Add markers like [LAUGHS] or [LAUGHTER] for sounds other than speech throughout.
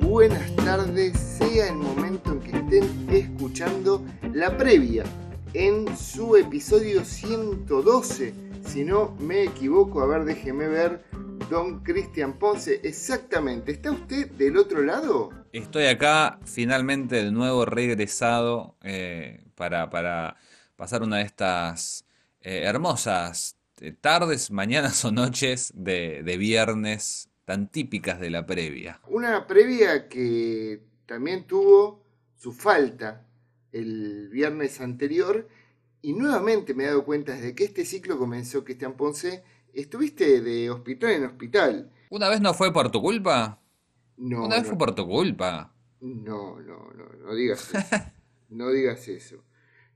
buenas tardes, sea el momento en que estén escuchando la previa en su episodio 112. Si no me equivoco, a ver, déjeme ver, don Cristian Ponce, exactamente, ¿está usted del otro lado? Estoy acá, finalmente de nuevo regresado eh, para, para pasar una de estas eh, hermosas eh, tardes, mañanas o noches de, de viernes tan típicas de la previa. Una previa que también tuvo su falta el viernes anterior y nuevamente me he dado cuenta desde que este ciclo comenzó, Cristian Ponce, estuviste de hospital en hospital. ¿Una vez no fue por tu culpa? No, Una vez no, fue por tu culpa. no, no, no, no digas eso. [LAUGHS] no digas eso.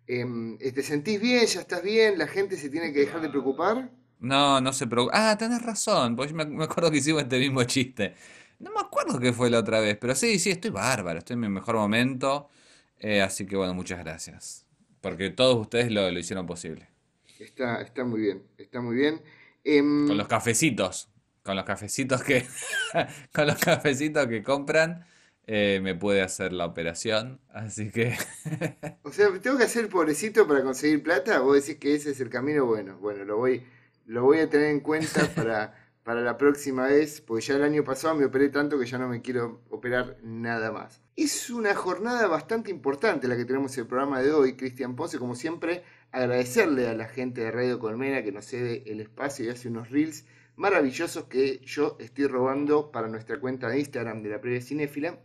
Em, ¿Te sentís bien? ¿Ya estás bien? ¿La gente se tiene que dejar de preocupar? No, no se preocupe. Ah, tenés razón, porque yo me, me acuerdo que hicimos este mismo chiste. No me acuerdo qué fue la otra vez, pero sí, sí, estoy bárbaro, estoy en mi mejor momento. Eh, así que bueno, muchas gracias. Porque todos ustedes lo, lo hicieron posible. Está, está muy bien, está muy bien. Em, Con los cafecitos, con los cafecitos que, [LAUGHS] con los cafecitos que compran, eh, me puede hacer la operación. Así que [LAUGHS] O sea, tengo que hacer pobrecito para conseguir plata. Vos decís que ese es el camino bueno. Bueno, lo voy, lo voy a tener en cuenta [LAUGHS] para, para la próxima vez, porque ya el año pasado me operé tanto que ya no me quiero operar nada más. Es una jornada bastante importante la que tenemos en el programa de hoy, Cristian Ponce. Como siempre, agradecerle a la gente de Radio Colmena que nos cede el espacio y hace unos reels maravillosos que yo estoy robando para nuestra cuenta de Instagram de la Previa Cinéfila.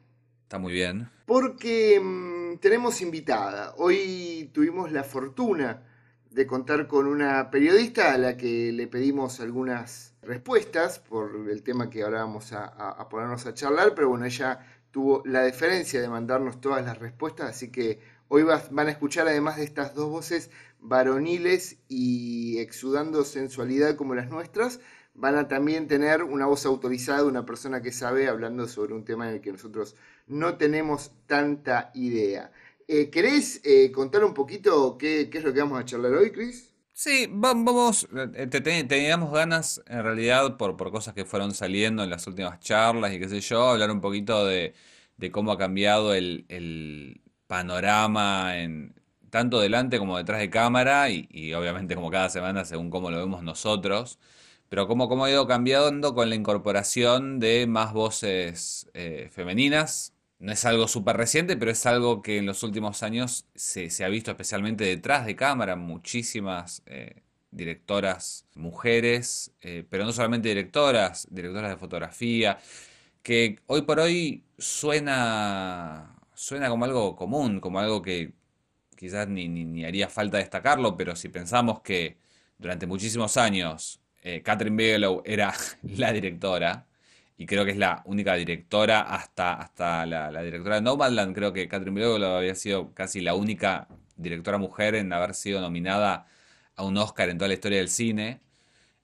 está muy bien. Porque mm, tenemos invitada. Hoy tuvimos la fortuna de contar con una periodista a la que le pedimos algunas respuestas por el tema que ahora vamos a, a- ponernos a charlar, pero bueno, ella tuvo la deferencia de mandarnos todas las respuestas, así que hoy vas- van a escuchar además de estas dos voces varoniles y exudando sensualidad como las nuestras, van a también tener una voz autorizada una persona que sabe hablando sobre un tema en el que nosotros no tenemos tanta idea. Eh, ¿Querés eh, contar un poquito qué, es lo que vamos a charlar hoy, Chris? Sí, va- vamos, eh, te- te- teníamos ganas en realidad por, por cosas que fueron saliendo en las últimas charlas y qué sé yo, hablar un poquito de, cómo ha cambiado el, panorama en tanto delante como detrás de cámara y, y obviamente como cada semana según cómo lo vemos nosotros, pero cómo, cómo ha ido cambiando con la incorporación de más voces eh, femeninas. No es algo súper reciente, pero es algo que en los últimos años se, se ha visto especialmente detrás de cámara, muchísimas eh, directoras mujeres, eh, pero no solamente directoras, directoras de fotografía, que hoy por hoy suena, suena como algo común, como algo que quizás ni, ni, ni haría falta destacarlo, pero si pensamos que durante muchísimos años eh, Catherine Bigelow era [LAUGHS] la directora, y creo que es la única directora hasta, hasta la, la directora de Nomadland, creo que Catherine Bigelow había sido casi la única directora mujer en haber sido nominada a un Oscar en toda la historia del cine.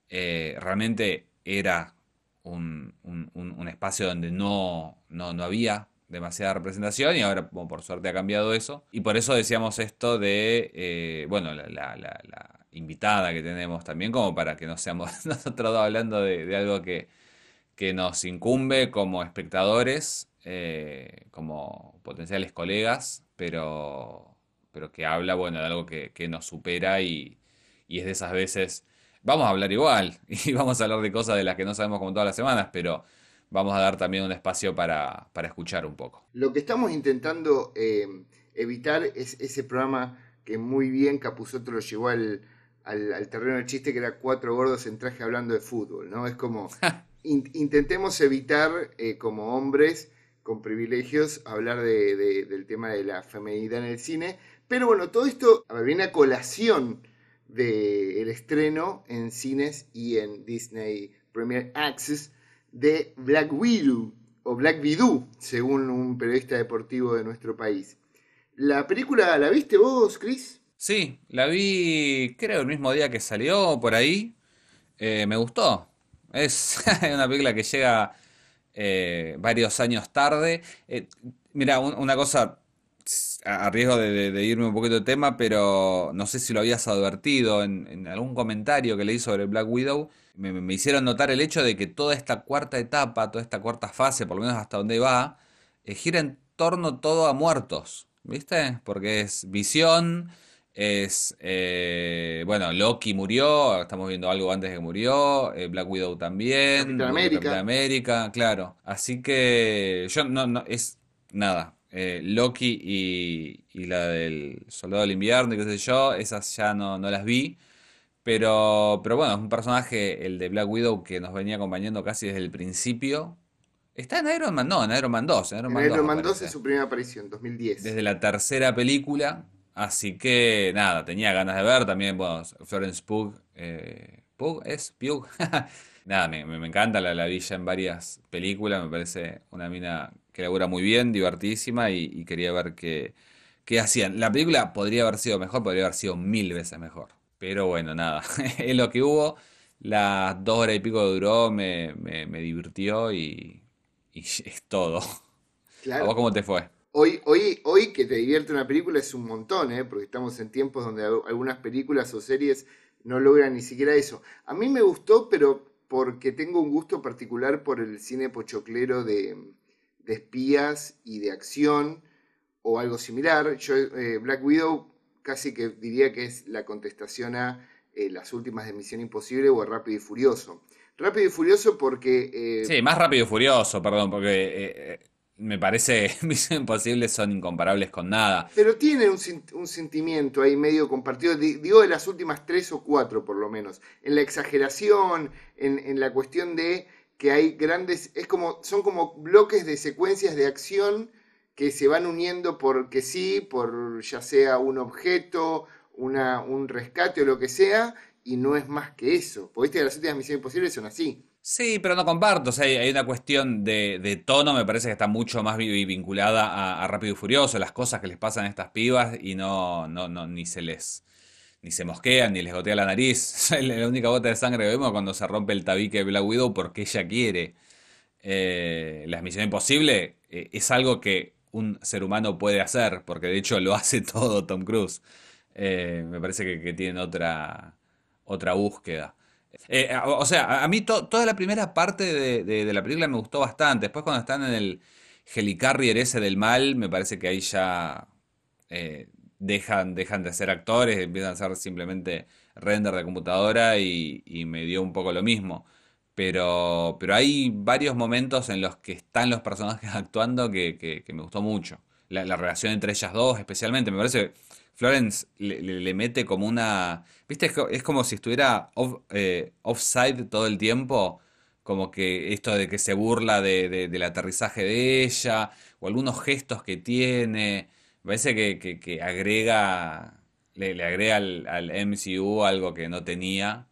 Eh, realmente era un, un- espacio donde no, no, no había demasiada representación y ahora, bueno, por suerte ha cambiado eso. Y por eso decíamos esto de, eh, bueno, la, la- la- invitada que tenemos también, como para que no seamos [LAUGHS] nosotros hablando de, de algo que, que nos incumbe como espectadores, eh, como potenciales colegas, pero, pero que habla, bueno, de algo que, que nos supera y, y es de esas veces, vamos a hablar igual [LAUGHS] y vamos a hablar de cosas de las que no sabemos como todas las semanas, pero vamos a dar también un espacio para, para escuchar un poco. Lo que estamos intentando eh, evitar es ese programa que muy bien Capusotto lo llevó al, al- al terreno del chiste, que era cuatro gordos en traje hablando de fútbol, ¿no? Es como, [LAUGHS] in- intentemos evitar eh, como hombres con privilegios hablar de- de- del tema de la feminidad en el cine, pero bueno, todo esto viene a colación del estreno en cines y en Disney Premier Access de Black Widow o Black Widow, según un periodista deportivo de nuestro país. ¿La película la viste vos, Chris? Sí, la vi creo el mismo día que salió por ahí. Eh, me gustó. Es [LAUGHS] una película que llega eh, varios años tarde. Eh, mira, un- una cosa, a riesgo de, irme un poquito de tema, pero no sé si lo habías advertido en, algún comentario que leí sobre Black Widow. me, me hicieron notar el hecho de que toda esta cuarta etapa, toda esta cuarta fase, por lo menos hasta donde va, eh, gira en torno todo a muertos, ¿viste? Porque es visión, es, eh, bueno, Loki murió, estamos viendo algo antes de que murió, eh, Black Widow también, Capitán América. Capitán América, claro. Así que yo no, no, es nada. eh, Loki y, y la del Soldado del Invierno y qué sé yo, esas ya no, no las vi. Pero, pero bueno, es un personaje, el de Black Widow, que nos venía acompañando casi desde el principio. Está en Iron Man, no, en Iron Man 2. En Iron En Man Iron 2 Man 2 aparece es su primera aparición, 2010. desde la tercera película. Así que nada, tenía ganas de ver también, bueno, Florence Pugh. Eh, ¿Pugh es? Pugh. [LAUGHS] nada, me, me- encanta la, la villa en varias películas. Me parece una mina que labura muy bien, divertidísima y, y quería ver qué, qué hacían. La película podría haber sido mejor, podría haber sido mil veces mejor. Pero bueno, nada, [LAUGHS] es lo que hubo. Las dos horas y pico que duró me, me, me divirtió y, y [LAUGHS] es todo. ¿A Claro. vos cómo te fue? Hoy, hoy, hoy que te divierte una película es un montón, ¿eh? porque estamos en tiempos donde al- algunas películas o series no logran ni siquiera eso. A mí me gustó, pero porque tengo un gusto particular por el cine pochoclero de, espías y de acción o algo similar. Yo, eh, Black Widow casi que diría que es la contestación a eh, las últimas de Misión Imposible o a Rápido y Furioso. Rápido y Furioso porque... eh, Sí, más rápido y furioso, perdón, porque me parece [LAUGHS] Misión Imposible son incomparables con nada. Pero tiene un, sen- un sentimiento ahí medio compartido, di- digo de las últimas tres o cuatro por lo menos, en la exageración, en, la cuestión de que hay grandes, es como, son como bloques de secuencias de acción que se van uniendo porque sí, por ya sea un objeto, un rescate o lo que sea, y no es más que eso. Porque las últimas misiones imposibles son así. Sí, pero no comparto, o sea, hay, una cuestión de, de tono, me parece que está mucho más vi- vinculada a, Rápido y Furioso, las cosas que les pasan a estas pibas y no, no, no, ni se les, ni se mosquean, ni les gotea la nariz. [LAUGHS] La única gota de sangre que vemos cuando se rompe el tabique de Black Widow porque ella quiere. Eh, la misión imposible eh, es algo que un ser humano puede hacer, porque de hecho lo hace [LAUGHS] todo Tom Cruise. Eh, me parece que, que tienen otra búsqueda. Eh, a- o sea, a, mí to- toda la primera parte de, la película me gustó bastante. Después cuando están en el helicarrier ese del mal, me parece que ahí ya eh, dejan, de ser actores, empiezan a ser simplemente render de computadora y, me dio un poco lo mismo. Pero, pero hay varios momentos en los que están los personajes [LAUGHS] actuando que, me gustó mucho. La, la relación entre ellas dos, especialmente, me parece Florence le, le- le mete como una... ¿Viste? Es, co- es como si estuviera off- eh, offside todo el tiempo. Como que esto de que se burla de- de- del aterrizaje de ella, o algunos gestos que tiene. Me parece que, que- agrega, le, le agrega al, al MCU algo que no tenía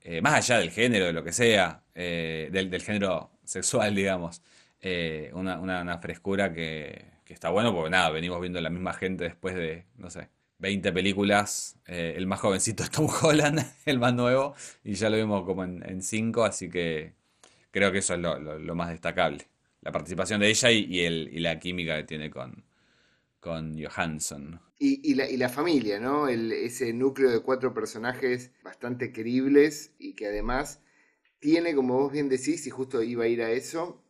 eh, más allá del género, de lo que sea, eh, del, del género sexual, digamos, eh, una, una- una frescura que, que está bueno, porque nada, venimos viendo la misma gente después de, no sé, 20 películas, eh, el más jovencito es Tom [LAUGHS] Holland, el más nuevo, y ya lo vimos como en 5, así que creo que eso es lo, lo- más destacable. La participación de ella y, y el, y la química que tiene con, con Johansson. Y, y la, y la familia, ¿no? El- ese núcleo de cuatro personajes bastante queribles y que además tiene, como vos bien decís, y justo iba a ir a eso,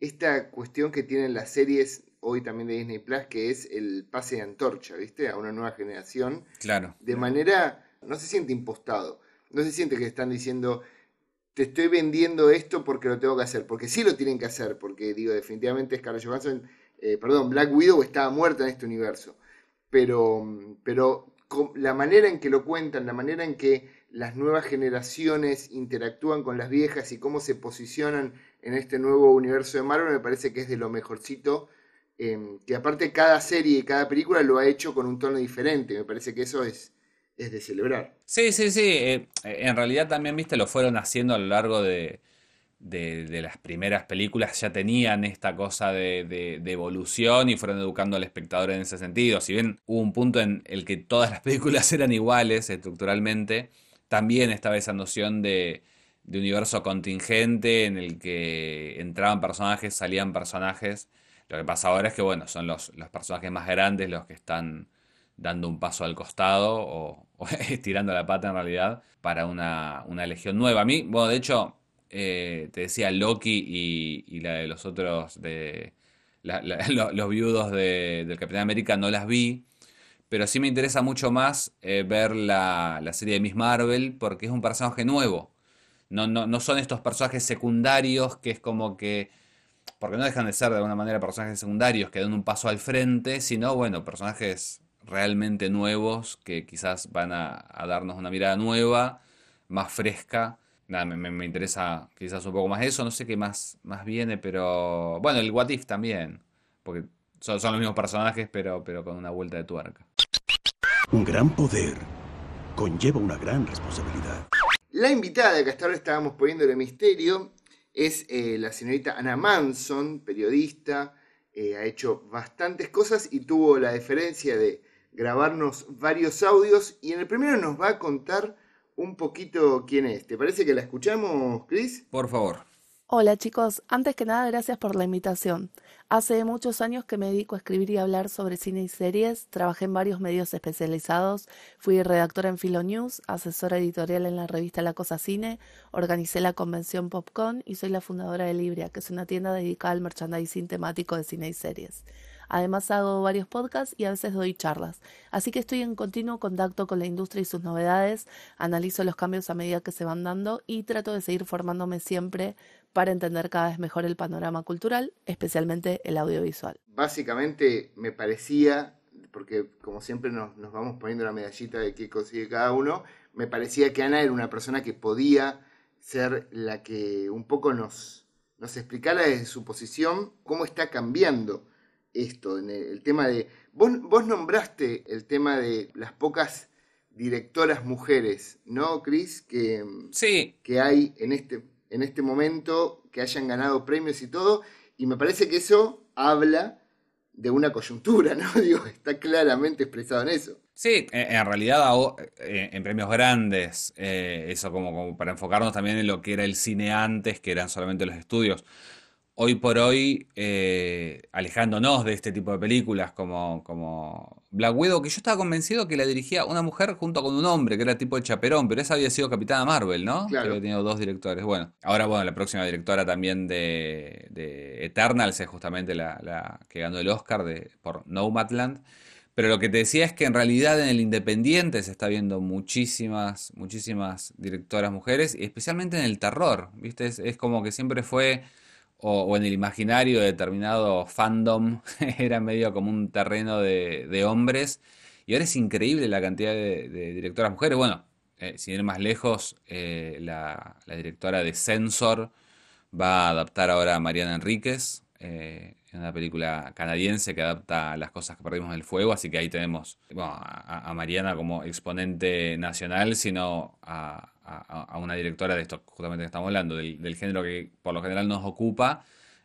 esta cuestión que tienen las series hoy también de Disney Plus, que es el pase de antorcha, ¿viste? A una nueva generación, Claro. de manera, no se siente impostado, no se siente que están diciendo, te estoy vendiendo esto porque lo tengo que hacer, porque sí lo tienen que hacer, porque digo, definitivamente Scarlett Johansson, eh, perdón, Black Widow estaba muerta en este universo, pero, pero con la manera en que lo cuentan, la manera en que las nuevas generaciones interactúan con las viejas y cómo se posicionan en este nuevo universo de Marvel, me parece que es de lo mejorcito. Eh, que aparte cada serie y cada película lo ha hecho con un tono diferente. Me parece que eso es, es de celebrar. Sí, sí, sí. eh, en realidad también, viste, lo fueron haciendo a lo largo de, de- las primeras películas. Ya tenían esta cosa de, de- evolución y fueron educando al espectador en ese sentido. Si bien hubo un punto en el que todas las películas [LAUGHS] eran iguales estructuralmente, también estaba esa noción de universo contingente en el que entraban personajes, salían personajes. Lo que pasa ahora es que, bueno, son los, los personajes más grandes los que están dando un paso al costado o, [LAUGHS] estirando la pata en realidad para una, legión nueva. A mí, bueno, de hecho, eh, te decía Loki y, la de los otros, de [LAUGHS] los viudos del Capitán América no las vi, pero sí me interesa mucho más eh, ver la, serie de Miss Marvel porque es un personaje nuevo. No, no, no son estos personajes secundarios que es como que porque no dejan de ser de alguna manera personajes secundarios que dan un paso al frente, sino, bueno, personajes realmente nuevos que quizás van a, darnos una mirada nueva, más fresca. Nada, me, interesa quizás un poco más eso, no sé qué más, más viene, pero bueno, el What If también, porque son, son los mismos personajes, pero, pero con una vuelta de tuerca. Un gran poder conlleva una gran responsabilidad. La invitada que hasta ahora estábamos poniendo el misterio es eh, la señorita Ana Manson, periodista, eh, ha hecho bastantes cosas y tuvo la deferencia de grabarnos varios audios y en el primero nos va a contar un poquito quién es. ¿Te parece que la escuchamos, Chris? Por favor. Hola chicos, antes que nada gracias por la invitación. Hace muchos años que me dedico a escribir y hablar sobre cine y series, trabajé en varios medios especializados, fui redactora en Filonews, asesora editorial en la revista La Cosa Cine, organicé la convención Popcon y soy la fundadora de Libria, que es una tienda dedicada al merchandising temático de cine y series. Además hago varios podcasts y a veces doy charlas. Así que estoy en continuo contacto con la industria y sus novedades, analizo los cambios a medida que se van dando y trato de seguir formándome siempre para entender cada vez mejor el panorama cultural, especialmente el audiovisual. Básicamente me parecía, porque como siempre nos, vamos poniendo la medallita de qué consigue cada uno, me parecía que Ana era una persona que podía ser la que un poco nos, nos explicara desde su posición cómo está cambiando esto, en el, tema de... Vos, vos, nombraste el tema de las pocas directoras mujeres, ¿no, Cris? Que, sí. que hay en este, en este momento, que hayan ganado premios y todo, y me parece que eso habla de una coyuntura, [LAUGHS] ¿no? Digo, está claramente expresado en eso. Sí, en realidad eh, en premios grandes, eh, eso como, como para enfocarnos también en lo que era el cine antes, que eran solamente los estudios hoy por hoy, eh, alejándonos de este tipo de películas como, como Black Widow, que yo estaba convencido que la dirigía una mujer junto con un hombre, que era tipo de chaperón, pero esa había sido Capitana Marvel, ¿no? Claro. Que había tenido dos directores. Bueno, ahora, bueno, la próxima directora también de, de Eternals es justamente la, que ganó el Oscar de, por Nomadland. Pero lo que te decía es que en realidad en el Independiente se está viendo muchísimas, muchísimas directoras mujeres, y especialmente en el terror, ¿viste? es como que siempre fue o, en el imaginario de determinado fandom [LAUGHS] era medio como un terreno de, hombres. Y ahora es increíble la cantidad de, directoras mujeres. Bueno, eh, sin ir más lejos, eh, la, directora de Censor va a adaptar ahora a Mariana Enríquez, eh, en una película canadiense que adapta las cosas que perdimos en el fuego. Así que ahí tenemos a, Mariana como exponente nacional, sino a, una directora de esto justamente que estamos hablando, del, género que por lo general nos ocupa,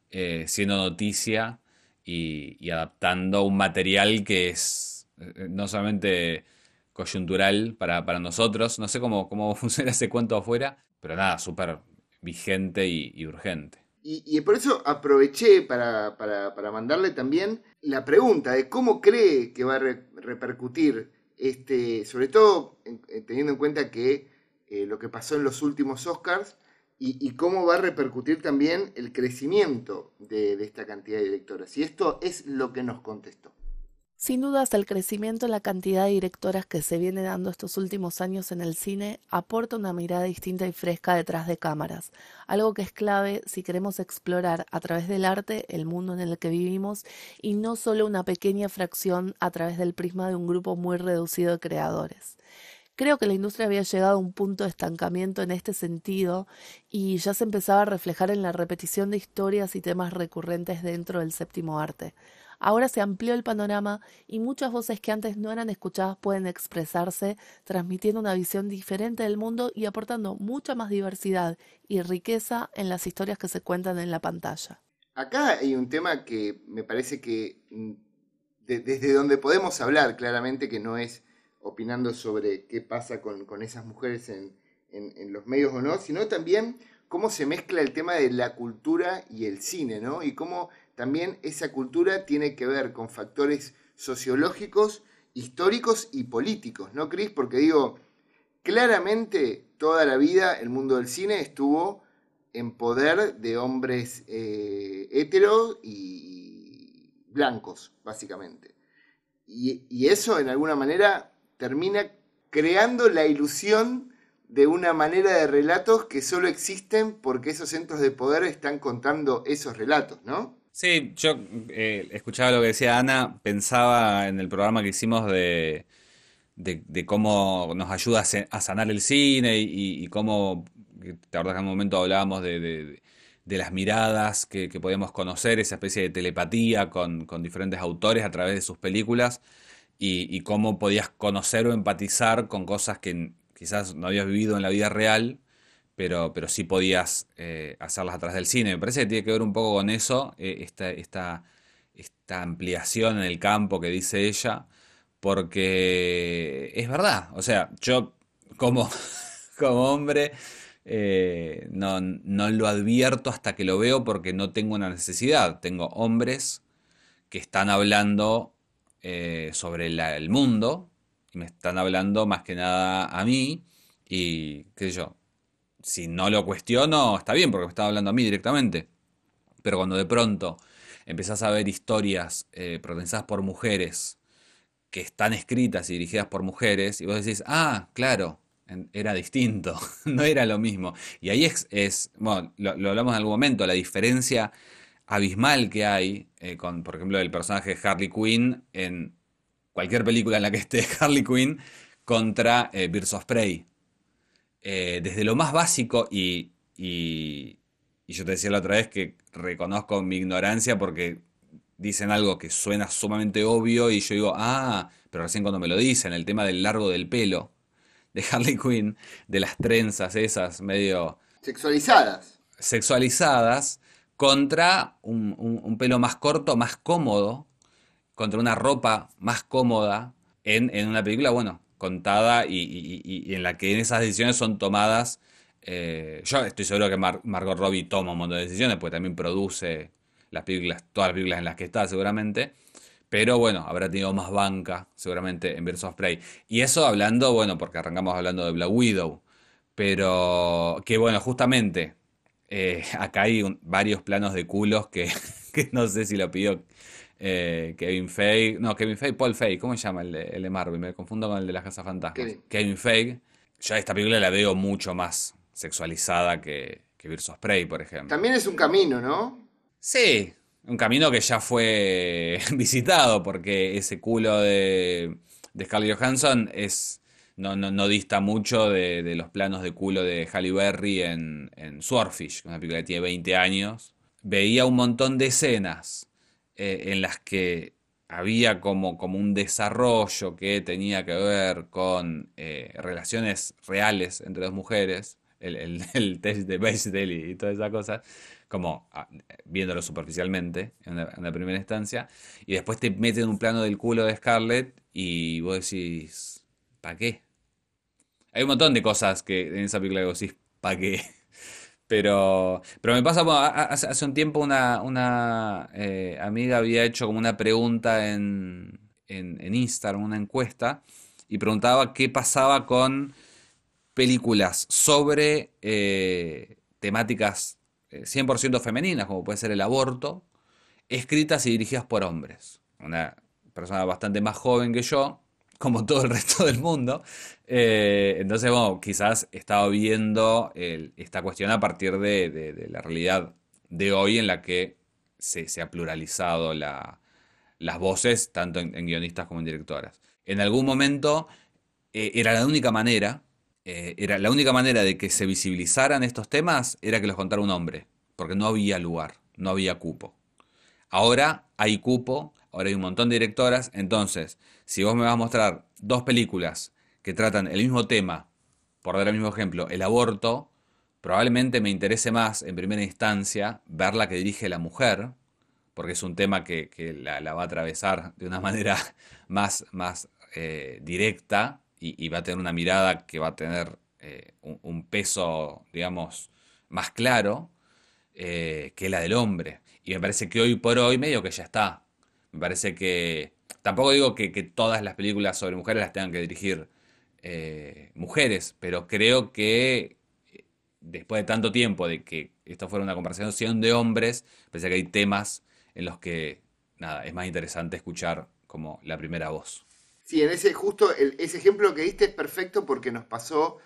eh, siendo noticia y, adaptando un material que es eh, no solamente coyuntural para, nosotros, no sé cómo, cómo [LAUGHS] funciona ese cuento afuera, pero nada, súper vigente y, urgente. Y, por eso aproveché para, mandarle también la pregunta de cómo cree que va a repercutir este, sobre todo teniendo en cuenta que eh, lo que pasó en los últimos Oscars y, cómo va a repercutir también el crecimiento de, esta cantidad de directoras. Y esto es lo que nos contestó. Sin dudas, el crecimiento en la cantidad de directoras que se viene dando estos últimos años en el cine aporta una mirada distinta y fresca detrás de cámaras, algo que es clave si queremos explorar a través del arte el mundo en el que vivimos y no solo una pequeña fracción a través del prisma de un grupo muy reducido de creadores. Creo que la industria había llegado a un punto de estancamiento en este sentido y ya se empezaba a reflejar en la repetición de historias y temas recurrentes dentro del séptimo arte. Ahora se amplió el panorama y muchas voces que antes no eran escuchadas pueden expresarse, transmitiendo una visión diferente del mundo y aportando mucha más diversidad y riqueza en las historias que se cuentan en la pantalla. Acá hay un tema que me parece que mm, desde donde podemos hablar claramente que no es opinando sobre qué pasa con, esas mujeres en, los medios o no, sino también cómo se mezcla el tema de la cultura y el cine, ¿no? Y cómo también esa cultura tiene que ver con factores sociológicos históricos y políticos, ¿no, Cris? Porque digo, claramente toda la vida el mundo del cine estuvo en poder de hombres eh, heteros y blancos, básicamente. Y, eso, en alguna manera, termina creando la ilusión de una manera de relatos que solo existen porque esos centros de poder están contando esos relatos, ¿no? Sí, yo eh, escuchaba lo que decía Ana, pensaba en el programa que hicimos de, de, cómo nos ayuda a, sanar el cine y, cómo, te acuerdas que en un momento hablábamos de, las miradas que, podemos conocer, esa especie de telepatía con, diferentes autores a través de sus películas y, cómo podías conocer o empatizar con cosas que quizás no habías vivido en la vida real, pero, pero sí podías eh, hacerlas a través del cine. Me parece que tiene que ver un poco con eso, eh, esta, esta, esta ampliación en el campo que dice ella porque es verdad, o sea, yo como, [LAUGHS] como hombre eh, no, lo advierto hasta que lo veo porque no tengo una necesidad. Tengo hombres que están hablando sobre el mundo y me están hablando más que nada a mí y qué sé yo. Si no lo cuestiono, está bien porque me están hablando a mí directamente. Pero cuando de pronto empezás a ver historias eh, protagonizadas por mujeres, que están escritas y dirigidas por mujeres, y vos decís, ah, claro, era distinto, [LAUGHS] no era lo mismo. Y ahí es, es bueno, lo, hablamos en algún momento, la diferencia abismal que hay eh, con, por ejemplo, el personaje de Harley Quinn en cualquier película en la que esté [LAUGHS] Harley Quinn contra eh, Birds of Prey. Eh, desde lo más básico y, y, y yo te decía la otra vez que reconozco mi ignorancia porque dicen algo que suena sumamente obvio y yo digo, ah, pero recién cuando me lo dicen, el tema del largo del pelo de Harley Quinn, de las trenzas esas medio... Sexualizadas. Sexualizadas contra un, pelo más corto, más cómodo, contra una ropa más cómoda en, una película, bueno, contada y, en la que esas decisiones son tomadas... Eh, yo estoy seguro que Margot Robbie toma un montón de decisiones, porque también produce las películas, todas las películas en las que está seguramente. Pero bueno, habrá tenido más banca seguramente en of Prey. Y eso hablando, bueno, porque arrancamos hablando de Black Widow. Pero que bueno, justamente eh, acá hay varios planos de culos [LAUGHS] que, no sé si lo pidió eh, Kevin Feige. No, Kevin Feige, Paul Feige, ¿cómo se llama el de, Marvel? Me confundo con el de las Casas Fantasmas. Kevin Feige. Ya esta película la veo mucho más sexualizada que, que of Prey, por ejemplo. También es un camino, ¿no? Sí, un camino que ya fue [LAUGHS] visitado, porque ese culo de, de Scarlett Johansson es, no, no, dista mucho de, los planos de culo de Halle Berry en, en Swordfish, una película que tiene 20 años. Veía un montón de escenas eh, en las que había como, como un desarrollo que tenía que ver con eh, relaciones reales entre dos mujeres, el, el, [LAUGHS] test de Bechdel y, y toda esa cosa como ah, viéndolo superficialmente en la, primera instancia, y después te meten un plano del culo de Scarlett y vos decís, ¿para qué? Hay un montón de cosas que en esa película vos decís, ¿para qué? Pero, pero me pasa, hace, un tiempo una, una eh, amiga había hecho como una pregunta en, en, Instagram, una encuesta, y preguntaba qué pasaba con películas sobre eh, temáticas 100% femeninas, como puede ser el aborto, escritas y dirigidas por hombres. Una persona bastante más joven que yo, como todo el [LAUGHS] resto del mundo. Eh, entonces, bueno, quizás estaba viendo esta cuestión a partir de, la realidad de hoy en la que se, ha pluralizado las voces, tanto en, guionistas como en directoras. En algún momento eh, era la única manera eh, era la única manera de que se visibilizaran estos temas era que los contara un hombre, porque no había lugar, no había cupo. Ahora hay cupo, ahora hay un montón de directoras, entonces, si vos me vas a mostrar dos películas que tratan el mismo tema, por dar el mismo ejemplo, el aborto, probablemente me interese más en primera instancia ver la que dirige la mujer, porque es un tema que, la, va a atravesar de una [LAUGHS] manera más, más eh, directa y, va a tener una mirada que va a tener eh, un, peso, digamos, más claro eh, que la del hombre. Y me parece que hoy por hoy medio que ya está. Me parece que tampoco digo que, todas las películas sobre mujeres las tengan que dirigir eh, mujeres, pero creo que eh, después de tanto tiempo de que esto fuera una conversación de hombres, pensé que hay temas en los que, nada, es más interesante escuchar como la primera voz. Sí, en ese justo ese ejemplo que diste es perfecto porque nos pasó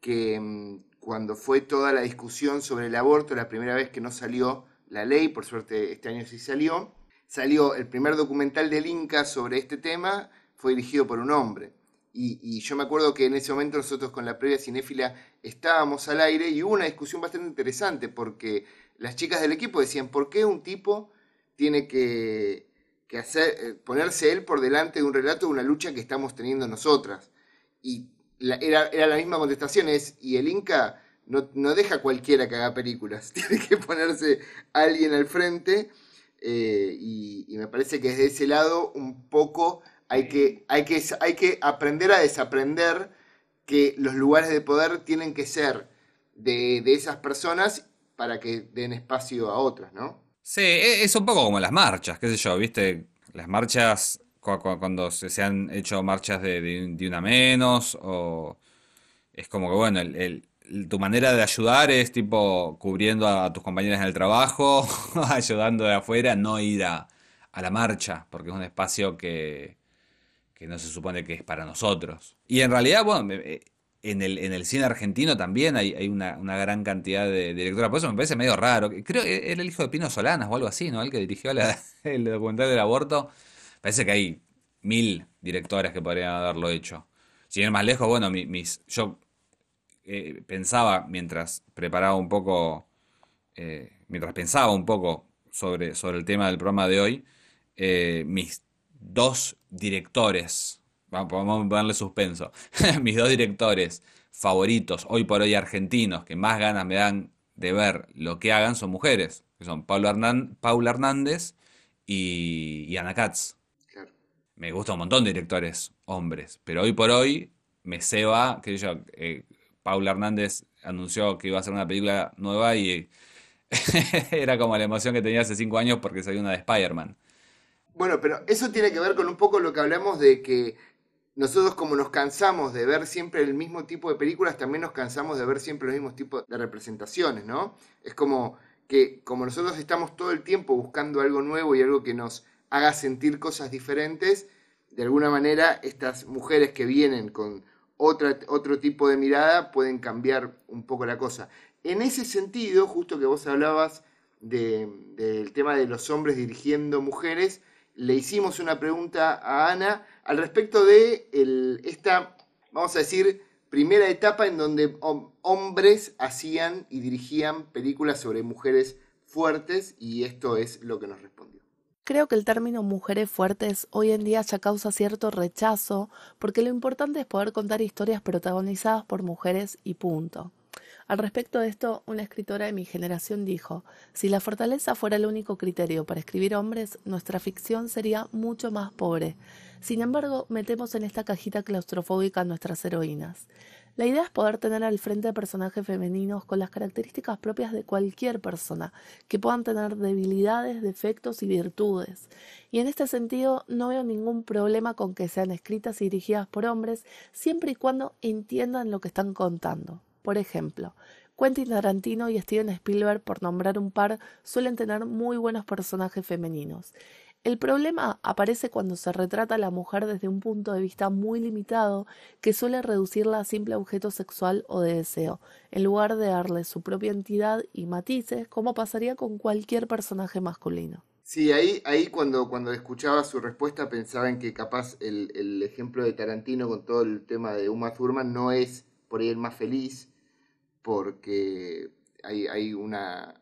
que mm, cuando fue toda la discusión sobre el aborto, la primera vez que no salió la ley, por suerte este año sí salió, salió el primer documental del Inca sobre este tema, fue dirigido por un hombre. Y, yo me acuerdo que en ese momento nosotros con la previa cinéfila estábamos al aire y hubo una discusión bastante interesante porque las chicas del equipo decían, ¿por qué un tipo tiene que, eh, ponerse él por delante de un relato de una lucha que estamos teniendo nosotras? Y era, la misma contestación, es, y el Inca no, deja cualquiera que haga películas, [LAUGHS] tiene que ponerse alguien al frente. Eh, y, y me parece que desde ese lado un poco hay que, hay, que, hay que aprender a desaprender que los lugares de poder tienen que ser de, esas personas para que den espacio a otras, ¿no? Sí, e, es un poco como las marchas, qué sé yo, viste, las marchas cuando se, han hecho marchas de, una menos, o es como que, bueno, tu manera de ayudar es tipo cubriendo a, tus compañeras en el trabajo, [LAUGHS] ayudando de afuera, no ir a la marcha, porque es un espacio que, que no se supone que es para nosotros. Y en realidad, bueno, eh, en el, en el cine argentino también hay, hay una, gran cantidad de directoras. Por eso me parece medio raro. Creo que era el hijo de Pino Solanas o algo así, ¿no? El que dirigió [LAUGHS] el documental del aborto. Parece que hay mil directores que podrían haberlo hecho. Si ir más lejos, bueno, mis, yo eh, pensaba mientras preparaba un poco, eh, mientras pensaba un poco sobre, sobre el tema del programa de hoy, mis dos directores, vamos a darle suspenso, [LAUGHS] mis dos directores favoritos hoy por hoy argentinos que más ganas me dan de ver lo que hagan son mujeres, que son Paula, Hernández y, Ana Katz. Me gusta un montón de directores hombres, pero hoy por hoy me ceba, que yo, eh, Paula Hernández anunció que iba a hacer una película nueva y [LAUGHS] era como la emoción que tenía hace cinco años porque salió una de Spider-Man. Bueno, pero eso tiene que ver con un poco lo que hablamos de que nosotros como nos cansamos de ver siempre el mismo tipo de películas, también nos cansamos de ver siempre los mismos tipos de representaciones, ¿no? Es como que como nosotros estamos todo el tiempo buscando algo nuevo y algo que nos haga sentir cosas diferentes, de alguna manera estas mujeres que vienen con otra, otro tipo de mirada pueden cambiar un poco la cosa. En ese sentido, justo que vos hablabas del tema de los hombres dirigiendo mujeres, le hicimos una pregunta a Ana al respecto de esta, vamos a decir, primera etapa en donde hombres hacían y dirigían películas sobre mujeres fuertes y esto es lo que nos respondió. Creo que el término mujeres fuertes hoy en día ya causa cierto rechazo porque lo importante es poder contar historias protagonizadas por mujeres y punto. Al respecto de esto, una escritora de mi generación dijo, si la fortaleza fuera el único criterio para escribir hombres, nuestra ficción sería mucho más pobre. Sin embargo, metemos en esta cajita claustrofóbica a nuestras heroínas. La idea es poder tener al frente personajes femeninos con las características propias de cualquier persona, que puedan tener debilidades, defectos y virtudes. Y en este sentido no veo ningún problema con que sean escritas y dirigidas por hombres, siempre y cuando entiendan lo que están contando. Por ejemplo, Quentin Tarantino y Steven Spielberg, por nombrar un par, suelen tener muy buenos personajes femeninos. El problema aparece cuando se retrata a la mujer desde un punto de vista muy limitado que suele reducirla a simple objeto sexual o de deseo, en lugar de darle su propia entidad y matices como pasaría con cualquier personaje masculino. Sí, ahí, ahí cuando, cuando escuchaba su respuesta pensaba en que capaz el, ejemplo de Tarantino con todo el tema de Uma Thurman no es por ahí el más feliz, porque hay una...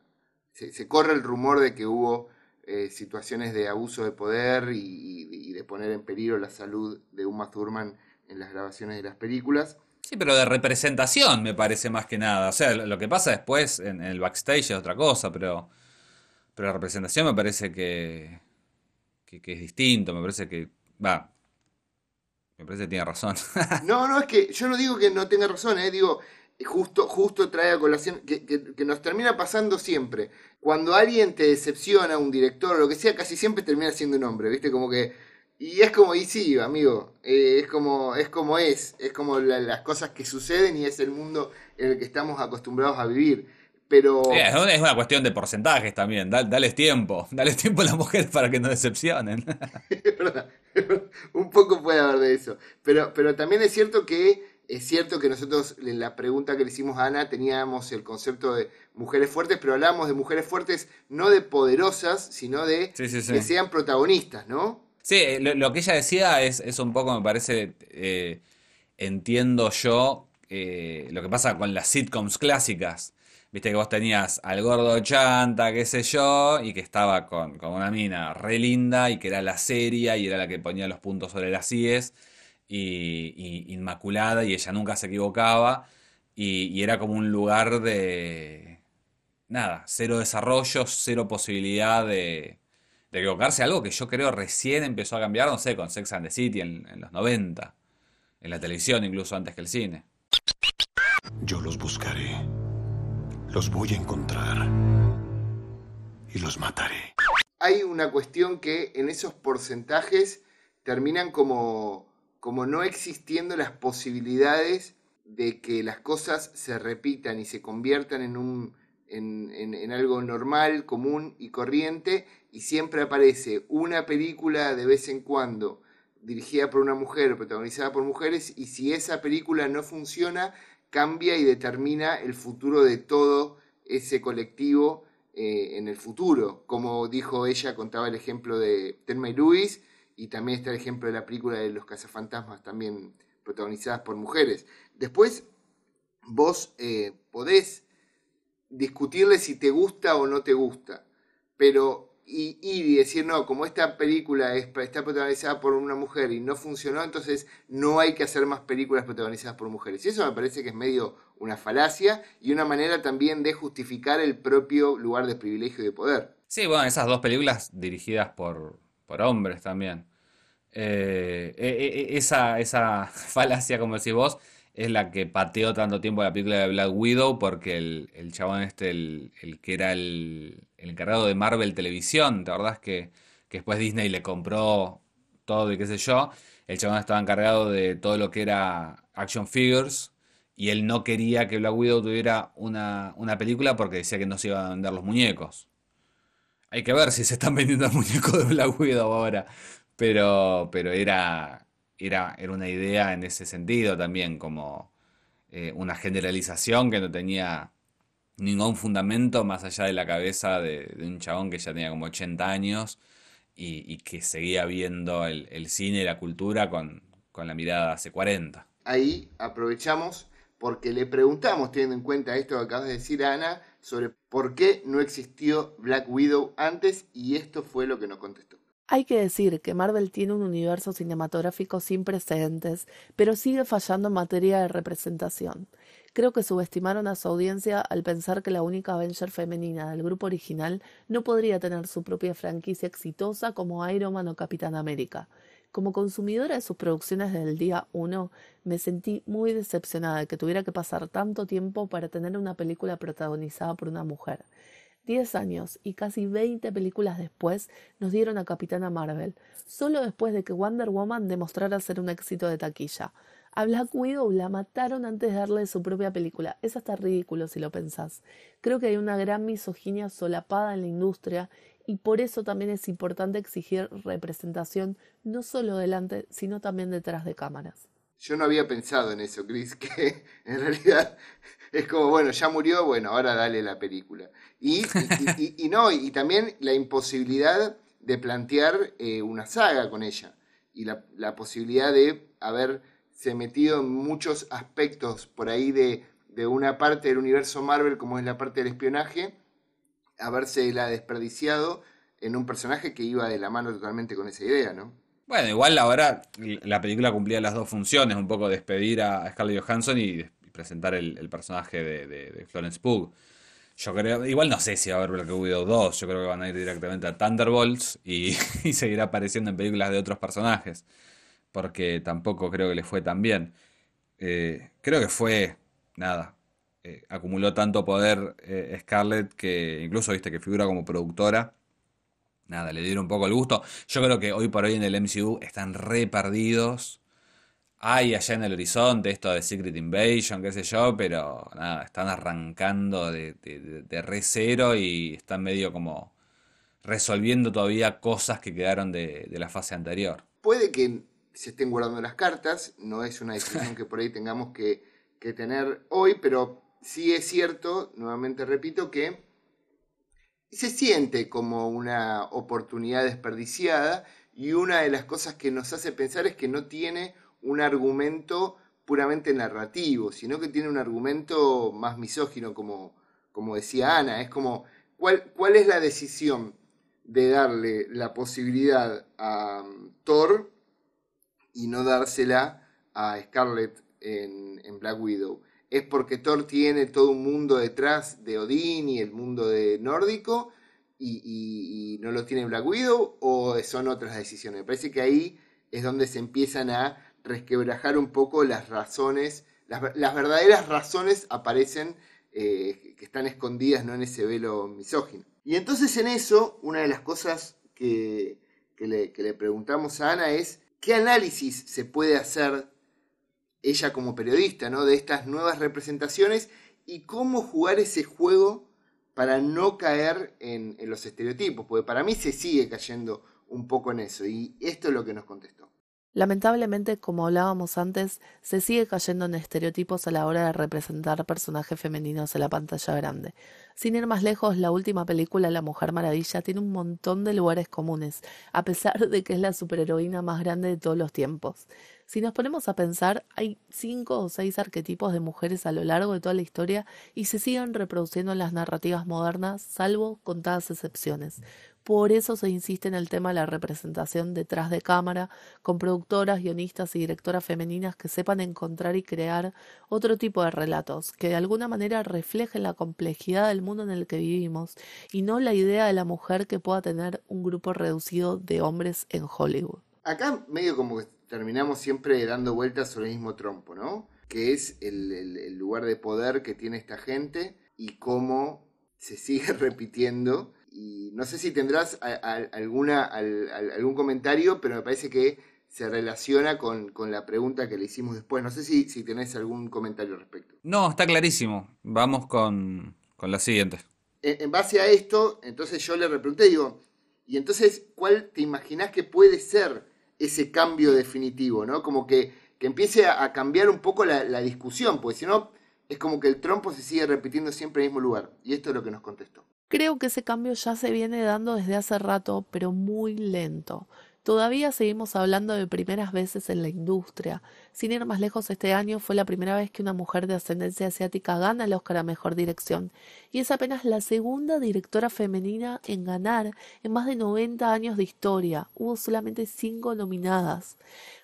Se, corre el rumor de que hubo eh, situaciones de abuso de poder y, de poner en peligro la salud de Uma Thurman en las grabaciones de las películas. Sí, pero de representación me parece más que nada. O sea, lo que pasa después en, el backstage es otra cosa, pero, pero la representación me parece que, que, que es distinto, me parece que... Va, me parece que tiene razón. [LAUGHS] no, no, es que yo no digo que no tenga razón, eh, digo, justo, justo trae a colación, que, que, nos termina pasando siempre. Cuando alguien te decepciona, un director o lo que sea, casi siempre termina siendo un hombre, ¿viste? Como que. Y es como, y sí, amigo, eh, es como es, como es, es como las cosas que suceden y es el mundo en el que estamos acostumbrados a vivir. Pero... es una cuestión de porcentajes también, dales tiempo, [LAUGHS] dale tiempo a las mujeres para que no decepcionen. [LAUGHS] es verdad, un poco puede haber de eso. Pero, pero también es cierto que es cierto que nosotros en la pregunta que le hicimos a Ana teníamos el concepto de mujeres fuertes, pero hablábamos de mujeres fuertes no de poderosas, sino de que sean protagonistas, ¿no? Sí, eh, lo, que ella decía es, es, un poco, me parece, eh, entiendo yo, eh, lo que pasa con las sitcoms clásicas. Viste que vos tenías al gordo chanta, qué sé yo, y que estaba con, con, una mina re linda y que era la seria y era la que ponía los puntos sobre las IES y, inmaculada y ella nunca se equivocaba y, era como un lugar de nada, cero desarrollo, cero posibilidad de, equivocarse, algo que yo creo recién empezó a cambiar, no sé, con Sex and the City en, en los 90, en la televisión incluso antes que el cine. Yo los buscaré, los voy a encontrar y los mataré. Hay una cuestión que en esos porcentajes terminan como como no existiendo las posibilidades de que las cosas se repitan y se conviertan en, un, en, algo normal, común y corriente, y siempre aparece una película de vez en cuando dirigida por una mujer protagonizada por mujeres, y si esa película no funciona, cambia y determina el futuro de todo ese colectivo eh, en el futuro. Como dijo ella, contaba el ejemplo de Telma y Luis, y también está el ejemplo de la película de Los cazafantasmas, también protagonizadas por mujeres. Después, vos eh, podés discutirle si te gusta o no te gusta, pero y, y, decir, no, como esta película es, está protagonizada por una mujer y no funcionó, entonces no hay que hacer más películas protagonizadas por mujeres. Y eso me parece que es medio una falacia y una manera también de justificar el propio lugar de privilegio y de poder. Sí, bueno, esas dos películas dirigidas por, por hombres también. Eh, e, e, e, esa, esa [LAUGHS] falacia, como decís vos, es la que pateó tanto tiempo la película de Black Widow porque el, el chabón este, el, que era el, encargado de Marvel Televisión, ¿te acordás que, que después Disney le compró todo y qué sé yo? El chabón estaba encargado de todo lo que era action figures y él no quería que Black Widow tuviera una, una película porque decía que no se iban a vender los muñecos. Hay que ver si se están vendiendo el muñeco de Black Widow ahora. Pero, pero era, era, era una idea en ese sentido también, como eh, una generalización que no tenía ningún fundamento más allá de la cabeza de, un chabón que ya tenía como 80 años y, que seguía viendo el, cine y la cultura con, con la mirada hace 40. Ahí aprovechamos porque le preguntamos, teniendo en cuenta esto que acabas de decir, Ana, sobre por qué no existió Black Widow antes y esto fue lo que nos contestó. Hay que decir que Marvel tiene un universo cinematográfico sin precedentes, pero sigue fallando en materia de representación. Creo que subestimaron a su audiencia al pensar que la única Avenger femenina del grupo original no podría tener su propia franquicia exitosa como Iron Man o Capitán América. Como consumidora de sus producciones del día 1, me sentí muy decepcionada de que tuviera que pasar tanto tiempo para tener una película protagonizada por una mujer. Diez años y casi veinte películas después nos dieron a Capitana Marvel, solo después de que Wonder Woman demostrara ser un éxito de taquilla. A Black Widow la mataron antes de darle su propia película. Es hasta ridículo si lo pensás. Creo que hay una gran misoginia solapada en la industria y por eso también es importante exigir representación no solo delante, sino también detrás de cámaras. Yo no había pensado en eso, Chris, [LAUGHS] que en realidad es como, bueno, ya murió, bueno, ahora dale la película. Y, y, no, y también la imposibilidad de plantear eh, una saga con ella. Y la, la, posibilidad de haberse metido en muchos aspectos por ahí de, de una parte del universo Marvel, como es la parte del espionaje, haberse la desperdiciado en un personaje que iba de la mano totalmente con esa idea, ¿no? Bueno, igual ahora la película cumplía las dos funciones, un poco despedir a Scarlett Johansson y, presentar el, personaje de, Florence Pugh. Yo creo, igual no sé si va a haber Black Widow 2, yo creo que van a ir directamente a Thunderbolts y, [LAUGHS] y seguirá apareciendo en películas de otros personajes, porque tampoco creo que le fue tan bien. Eh, creo que fue, nada, eh, acumuló tanto poder eh, Scarlett que incluso viste que figura como productora nada, le dieron un poco el gusto. Yo creo que hoy por hoy en el MCU están re perdidos. Hay allá en el horizonte esto de Secret Invasion, qué sé yo, pero nada, están arrancando de, de, re cero y están medio como resolviendo todavía cosas que quedaron de, de la fase anterior. Puede que se estén guardando las cartas, no es una decisión que por ahí tengamos que, que tener hoy, pero sí es cierto, nuevamente repito, que se siente como una oportunidad desperdiciada y una de las cosas que nos hace pensar es que no tiene un argumento puramente narrativo, sino que tiene un argumento más misógino, como, como decía Ana. Es como, ¿cuál, ¿cuál es la decisión de darle la posibilidad a um, Thor y no dársela a Scarlett en, en Black Widow? Es porque Thor tiene todo un mundo detrás de Odín y el mundo de nórdico y, no lo tiene Black Widow o son otras decisiones. Me parece que ahí es donde se empiezan a resquebrajar un poco las razones, las, verdaderas razones aparecen eh, que están escondidas ¿no? en ese velo misógino. Y entonces en eso, una de las cosas que, le, que le preguntamos a Ana es, ¿qué análisis se puede hacer ella como periodista, ¿no? De estas nuevas representaciones y cómo jugar ese juego para no caer en, en, los estereotipos, porque para mí se sigue cayendo un poco en eso, y esto es lo que nos contestó. Lamentablemente, como hablábamos antes, se sigue cayendo en estereotipos a la hora de representar personajes femeninos en la pantalla grande. Sin ir más lejos, la última película, La Mujer Maravilla, tiene un montón de lugares comunes, a pesar de que es la superheroína más grande de todos los tiempos. Si nos ponemos a pensar, hay cinco o seis arquetipos de mujeres a lo largo de toda la historia y se siguen reproduciendo en las narrativas modernas, salvo contadas excepciones. Por eso se insiste en el tema de la representación detrás de cámara, con productoras, guionistas y directoras femeninas que sepan encontrar y crear otro tipo de relatos, que de alguna manera reflejen la complejidad del mundo en el que vivimos, y no la idea de la mujer que pueda tener un grupo reducido de hombres en Hollywood. Acá medio como que terminamos siempre dando vueltas sobre el mismo trompo, ¿no? Que es el lugar de poder que tiene esta gente y cómo se sigue [LAUGHS] repitiendo y no sé si tendrás alguna, algún comentario, pero me parece que se relaciona con, la pregunta que le hicimos después. No sé si, si tenés algún comentario al respecto. No, está clarísimo. Vamos con, la siguiente. En, base a esto, entonces yo le repregunté, digo, y entonces, ¿cuál te imaginás que puede ser ese cambio definitivo? ¿no? Como que, que empiece a, cambiar un poco la, la discusión, porque si no, es como que el trompo se sigue repitiendo siempre en el mismo lugar. Y esto es lo que nos contestó. Creo que ese cambio ya se viene dando desde hace rato, pero muy lento. Todavía seguimos hablando de primeras veces en la industria. Sin ir más lejos, este año fue la primera vez que una mujer de ascendencia asiática gana el Oscar a Mejor Dirección, y es apenas la segunda directora femenina en ganar en más de 90 años de historia. Hubo solamente cinco nominadas.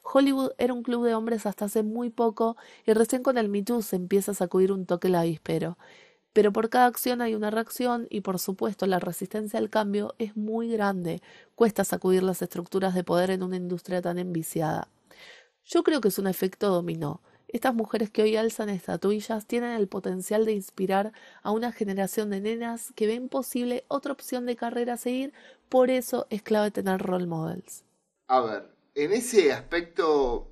Hollywood era un club de hombres hasta hace muy poco, y recién con el Me Too se empieza a sacudir un toque la avispero. Pero por cada acción hay una reacción y por supuesto la resistencia al cambio es muy grande. Cuesta sacudir las estructuras de poder en una industria tan enviciada. Yo creo que es un efecto dominó. Estas mujeres que hoy alzan estatuillas tienen el potencial de inspirar a una generación de nenas que ven posible otra opción de carrera a seguir, por eso es clave tener role models. A ver, en ese aspecto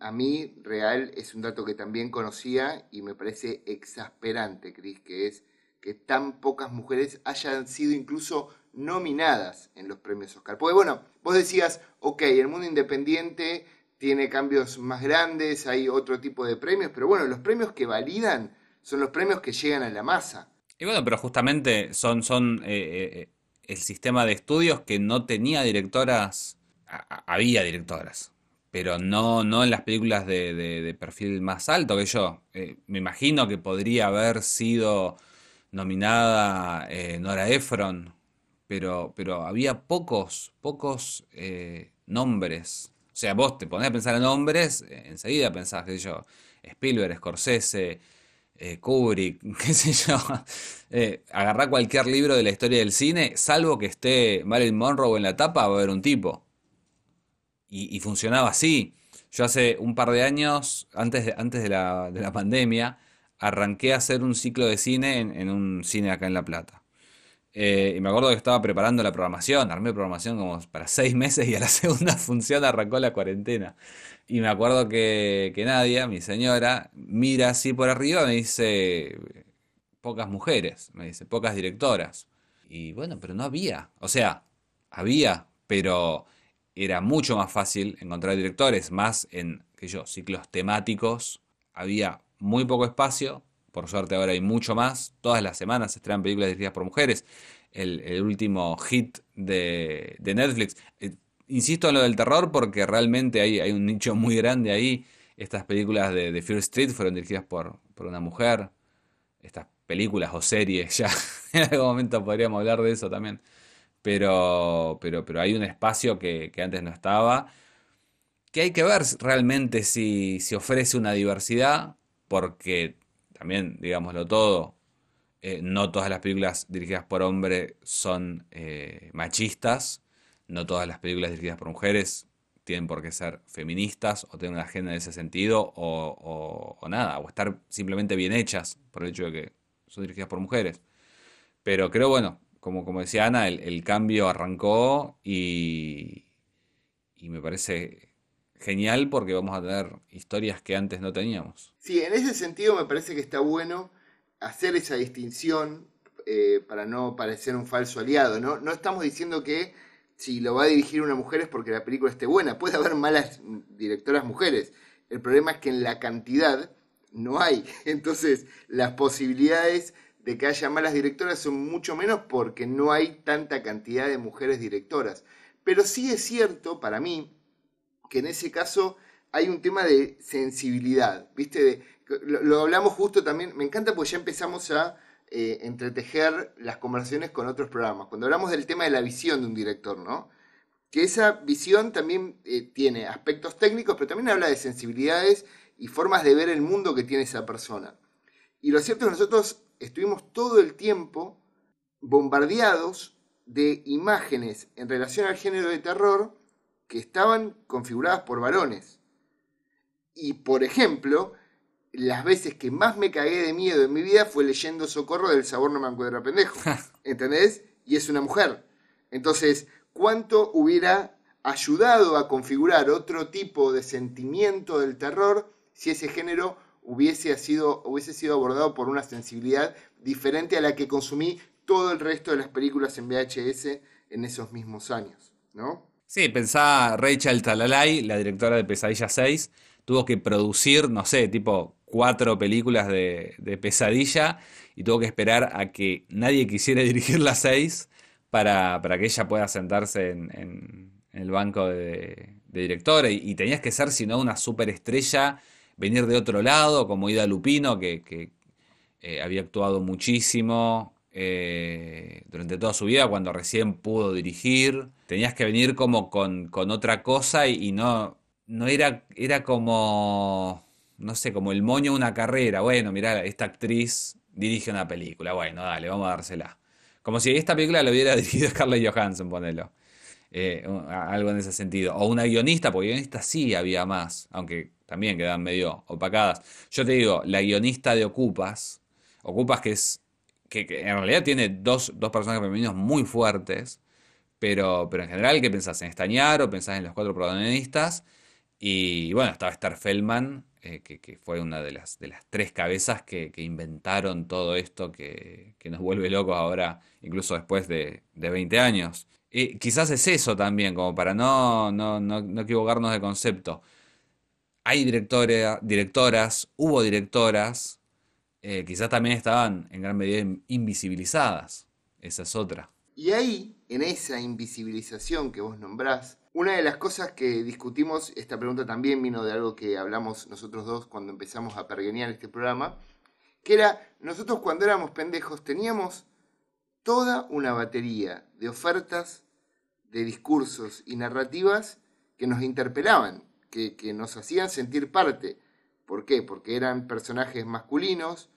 a, mí real es un dato que también conocía y me parece exasperante, Cris, que es que tan pocas mujeres hayan sido incluso nominadas en los premios Oscar. Porque bueno, vos decías, ok, el mundo independiente tiene cambios más grandes, hay otro tipo de premios, pero bueno, los premios que validan son los premios que llegan a la masa. Y bueno, pero justamente son, son eh, eh, el sistema de estudios que no tenía directoras, había directoras pero no, no en las películas de, perfil más alto que yo. Eh, me imagino que podría haber sido nominada eh, Nora Ephron, pero, pero había pocos, pocos eh, nombres. O sea, vos te ponés a pensar en nombres, enseguida pensás, qué sé yo, Spielberg, Scorsese, Kubrick, [LAUGHS] qué sé yo. agarrá cualquier libro de la historia del cine, salvo que esté Marilyn Monroe en la tapa, va a haber un tipo y, funcionaba así. Yo hace un par de años, antes de, antes de, la, de la pandemia, arranqué a hacer un ciclo de cine en, un cine acá en La Plata. Eh, y me acuerdo que estaba preparando la programación, armé programación como para seis [LAUGHS] meses y a la segunda función arrancó la cuarentena. Y me acuerdo que, que Nadia, mi señora, mira así por arriba, me dice, pocas mujeres, me dice, pocas directoras. Y bueno, pero no había. O sea, había, pero era mucho más fácil encontrar directores, más en, que yo, ciclos temáticos. Había muy poco espacio, por suerte ahora hay mucho más. Todas las semanas se estrenan películas dirigidas por mujeres. El, último hit de, Netflix. Eh, insisto en lo del terror porque realmente hay, hay un nicho muy grande ahí. Estas películas de, de Fear Street fueron dirigidas por, por una mujer. Estas películas o series, [LAUGHS] ya en algún momento podríamos hablar de eso también. Pero, pero, pero hay un espacio que, antes no estaba, que hay que ver realmente si, si ofrece una diversidad, porque también, digámoslo todo, eh, no todas las películas dirigidas por hombres son eh, machistas, no todas las películas dirigidas por mujeres tienen por qué ser feministas o tener una agenda en ese sentido o, o, nada, o estar simplemente bien hechas por el hecho de que son dirigidas por mujeres. Pero creo, bueno, como, como decía Ana, el, cambio arrancó y, y me parece genial porque vamos a tener historias que antes no teníamos. Sí, en ese sentido me parece que está bueno hacer esa distinción eh, para no parecer un falso aliado. ¿no? no estamos diciendo que si lo va a dirigir una mujer es porque la película esté buena. Puede haber malas directoras mujeres. El problema es que en la cantidad no hay. [LAUGHS] Entonces, las posibilidades de que haya malas directoras son mucho menos porque no hay tanta cantidad de mujeres directoras. Pero sí es cierto, para mí, que en ese caso hay un tema de sensibilidad, ¿viste? lo, hablamos justo también, me encanta porque ya empezamos a eh, entretejer las conversaciones con otros programas. Cuando hablamos del tema de la visión de un director, ¿no? Que esa visión también eh, tiene aspectos técnicos, pero también habla de sensibilidades y formas de ver el mundo que tiene esa persona. Y lo cierto es que nosotros estuvimos todo el tiempo bombardeados de imágenes en relación al género de terror que estaban configuradas por varones. Y por ejemplo, las veces que más me cagué de miedo en mi vida fue leyendo Socorro del sabor no me encuentro pendejo. [LAUGHS] ¿Entendés? Y es una mujer. Entonces, ¿cuánto hubiera ayudado a configurar otro tipo de sentimiento del terror si ese género hubiese sido, hubiese sido abordado por una sensibilidad diferente a la que consumí todo el resto de las películas en VHS en esos mismos años, ¿no? Sí, pensá Rachel Talalay, la directora de Pesadilla 6, tuvo que producir, no sé, tipo cuatro películas de, Pesadilla y tuvo que esperar a que nadie quisiera [LAUGHS] dirigir las seis para, que ella pueda sentarse en, el banco de, directora y, tenías que ser, si no, una superestrella venir de otro lado, como Ida Lupino, que, eh, había actuado muchísimo eh, durante toda su vida, cuando recién pudo dirigir. Tenías que venir como con, otra cosa y, no, no era, era como, no sé, como el moño de una carrera. Bueno, mira, esta actriz dirige una película, bueno, dale, vamos a dársela. Como si esta película la hubiera [LAUGHS] dirigido Scarlett Johansson, ponelo. Eh, algo en ese sentido. O una guionista, porque guionista sí había más, aunque también quedan medio opacadas. Yo te digo, la guionista de Ocupas, Ocupas que es, que, en realidad tiene dos, dos, personajes femeninos muy fuertes, pero, pero en general, ¿qué pensás? ¿En Estañar o pensás en los cuatro protagonistas? Y bueno, estaba Esther Feldman, eh, que, fue una de las, de las tres cabezas que, inventaron todo esto que, nos vuelve locos ahora, incluso después de, de 20 años. Y quizás es eso también, como para no, no, no, no equivocarnos de concepto hay directores, directoras, hubo directoras, eh, quizás también estaban en gran medida invisibilizadas. Esa es otra. Y ahí, en esa invisibilización que vos nombrás, una de las cosas que discutimos, esta pregunta también vino de algo que hablamos nosotros dos cuando empezamos a pergueñar este programa, que era, nosotros cuando éramos pendejos teníamos toda una batería de ofertas, de discursos y narrativas que nos interpelaban, que, nos hacían sentir parte. ¿Por qué? Porque eran personajes masculinos,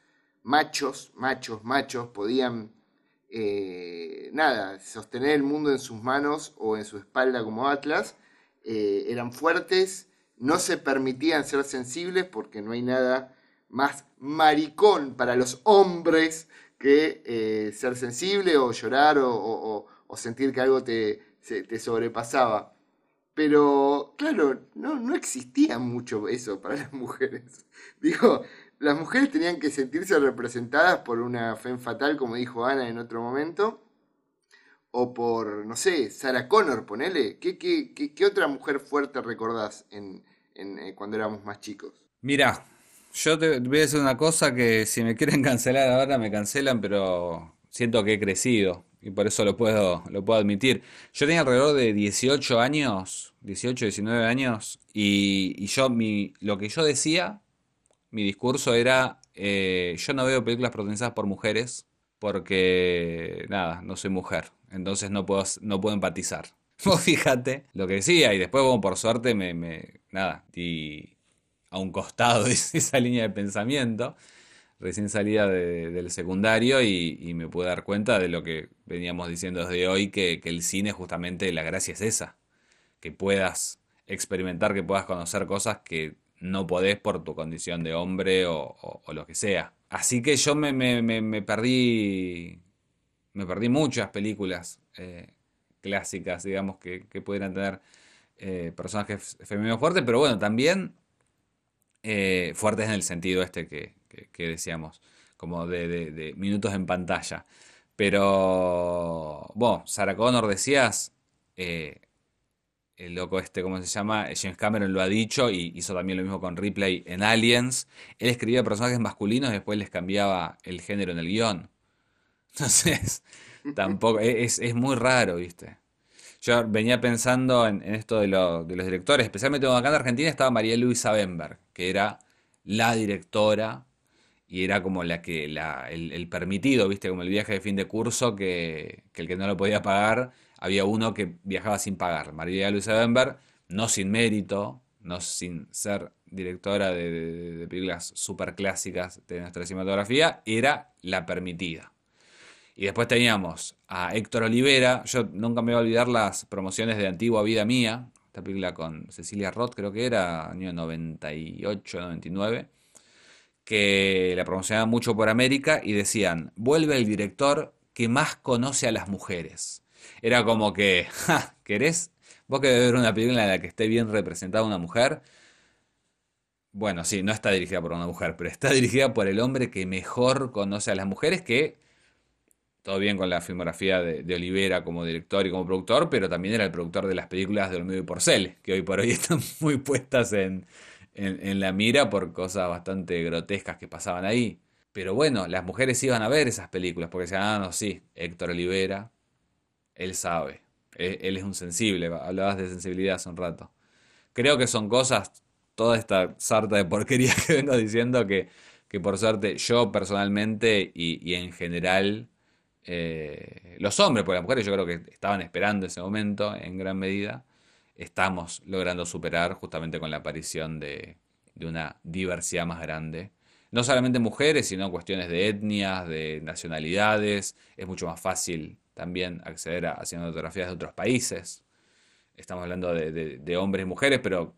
machos, machos, machos, podían, eh, nada, sostener el mundo en sus manos o en su espalda como Atlas, eh, eran fuertes, no se permitían ser sensibles porque no hay nada más maricón para los hombres que eh, ser sensible o llorar o, sentir que algo te, te, sobrepasaba. Pero, claro, no, no existía mucho eso para [LAUGHS] las mujeres. Digo, las mujeres tenían que sentirse representadas por una fe fatal, como dijo Ana en otro momento, o por, no sé, Sarah Connor, ponele. ¿Qué, qué, qué, otra mujer fuerte recordás en, eh, cuando éramos más chicos? Mira, yo te voy a decir una cosa que si me quieren cancelar ahora me cancelan, pero siento que he crecido y por eso lo puedo, lo puedo admitir. Yo tenía alrededor de 18 años, 18, 19 años, y, y yo mi, lo que yo decía, mi discurso era, eh, yo no veo películas protagonizadas por mujeres porque, nada, no soy mujer, entonces no puedo, no puedo empatizar. [LAUGHS] Vos fíjate lo que decía y después, bueno, por suerte me, me nada, y a un costado [LAUGHS] esa línea de pensamiento, recién salida del secundario y, me pude dar cuenta de lo que veníamos diciendo desde hoy, que, el cine justamente la gracia es esa, que puedas experimentar, que puedas conocer cosas que no podés por tu condición de hombre o, lo que sea. Así que yo me, perdí, me perdí muchas películas eh, clásicas, digamos, que, pudieran tener eh, personajes femeninos fuertes, pero bueno, también eh, fuertes en el sentido este que, decíamos, como de, minutos en pantalla. Pero, bueno, Sarah Connor decías, eh, el loco este, ¿cómo se llama? James Cameron lo ha dicho y hizo también lo mismo con Ripley en Aliens. Él escribía personajes masculinos y después les cambiaba el género en el guion. [LAUGHS] Entonces, tampoco, es, es muy raro, ¿viste? Yo venía pensando en, esto de, los directores, especialmente cuando acá en Argentina estaba María Luisa Bemberg, que era la directora y era como la que el, permitido, viste, como el viaje de fin de curso que, el que no lo podía pagar, había uno que viajaba sin pagar. María Luisa Bemberg, no sin mérito, no sin ser directora de, de películas super clásicas de nuestra cinematografía, era la permitida. Y después teníamos a Héctor Olivera. Yo nunca me voy a olvidar las promociones de Antigua Vida Mía. Esta película con Cecilia Roth, creo que era, año 98, 99. Que la promocionaban mucho por América y decían: Vuelve el director que más conoce a las mujeres. Era como que, [LAUGHS] ja, ¿querés? ¿Vos querés ver una película en la que esté bien representada una mujer? Bueno, sí, no está dirigida por una mujer, pero está [LAUGHS] dirigida por el hombre que mejor conoce a las mujeres, que todo bien con la filmografía de, Olivera como director y como productor, pero también era el productor de las películas de Olmedo y Porcel, que hoy por hoy [LAUGHS] están muy puestas en, la mira por cosas bastante grotescas que pasaban ahí. Pero bueno, las mujeres iban a ver esas películas porque decían, ah, no, sí, Héctor Olivera, él sabe, él, él es un sensible, hablabas de sensibilidad hace un rato. Creo que son cosas, toda esta sarta de porquería [LAUGHS] que vengo diciendo, que, que por suerte yo personalmente y, y en general eh, los hombres, porque las mujeres yo creo que estaban esperando ese momento en gran medida, estamos logrando superar justamente con la aparición de, una diversidad más grande. No solamente mujeres, sino cuestiones de etnias, de nacionalidades. Es mucho más fácil también acceder a cinematografías de otros países. Estamos hablando de, hombres y mujeres, pero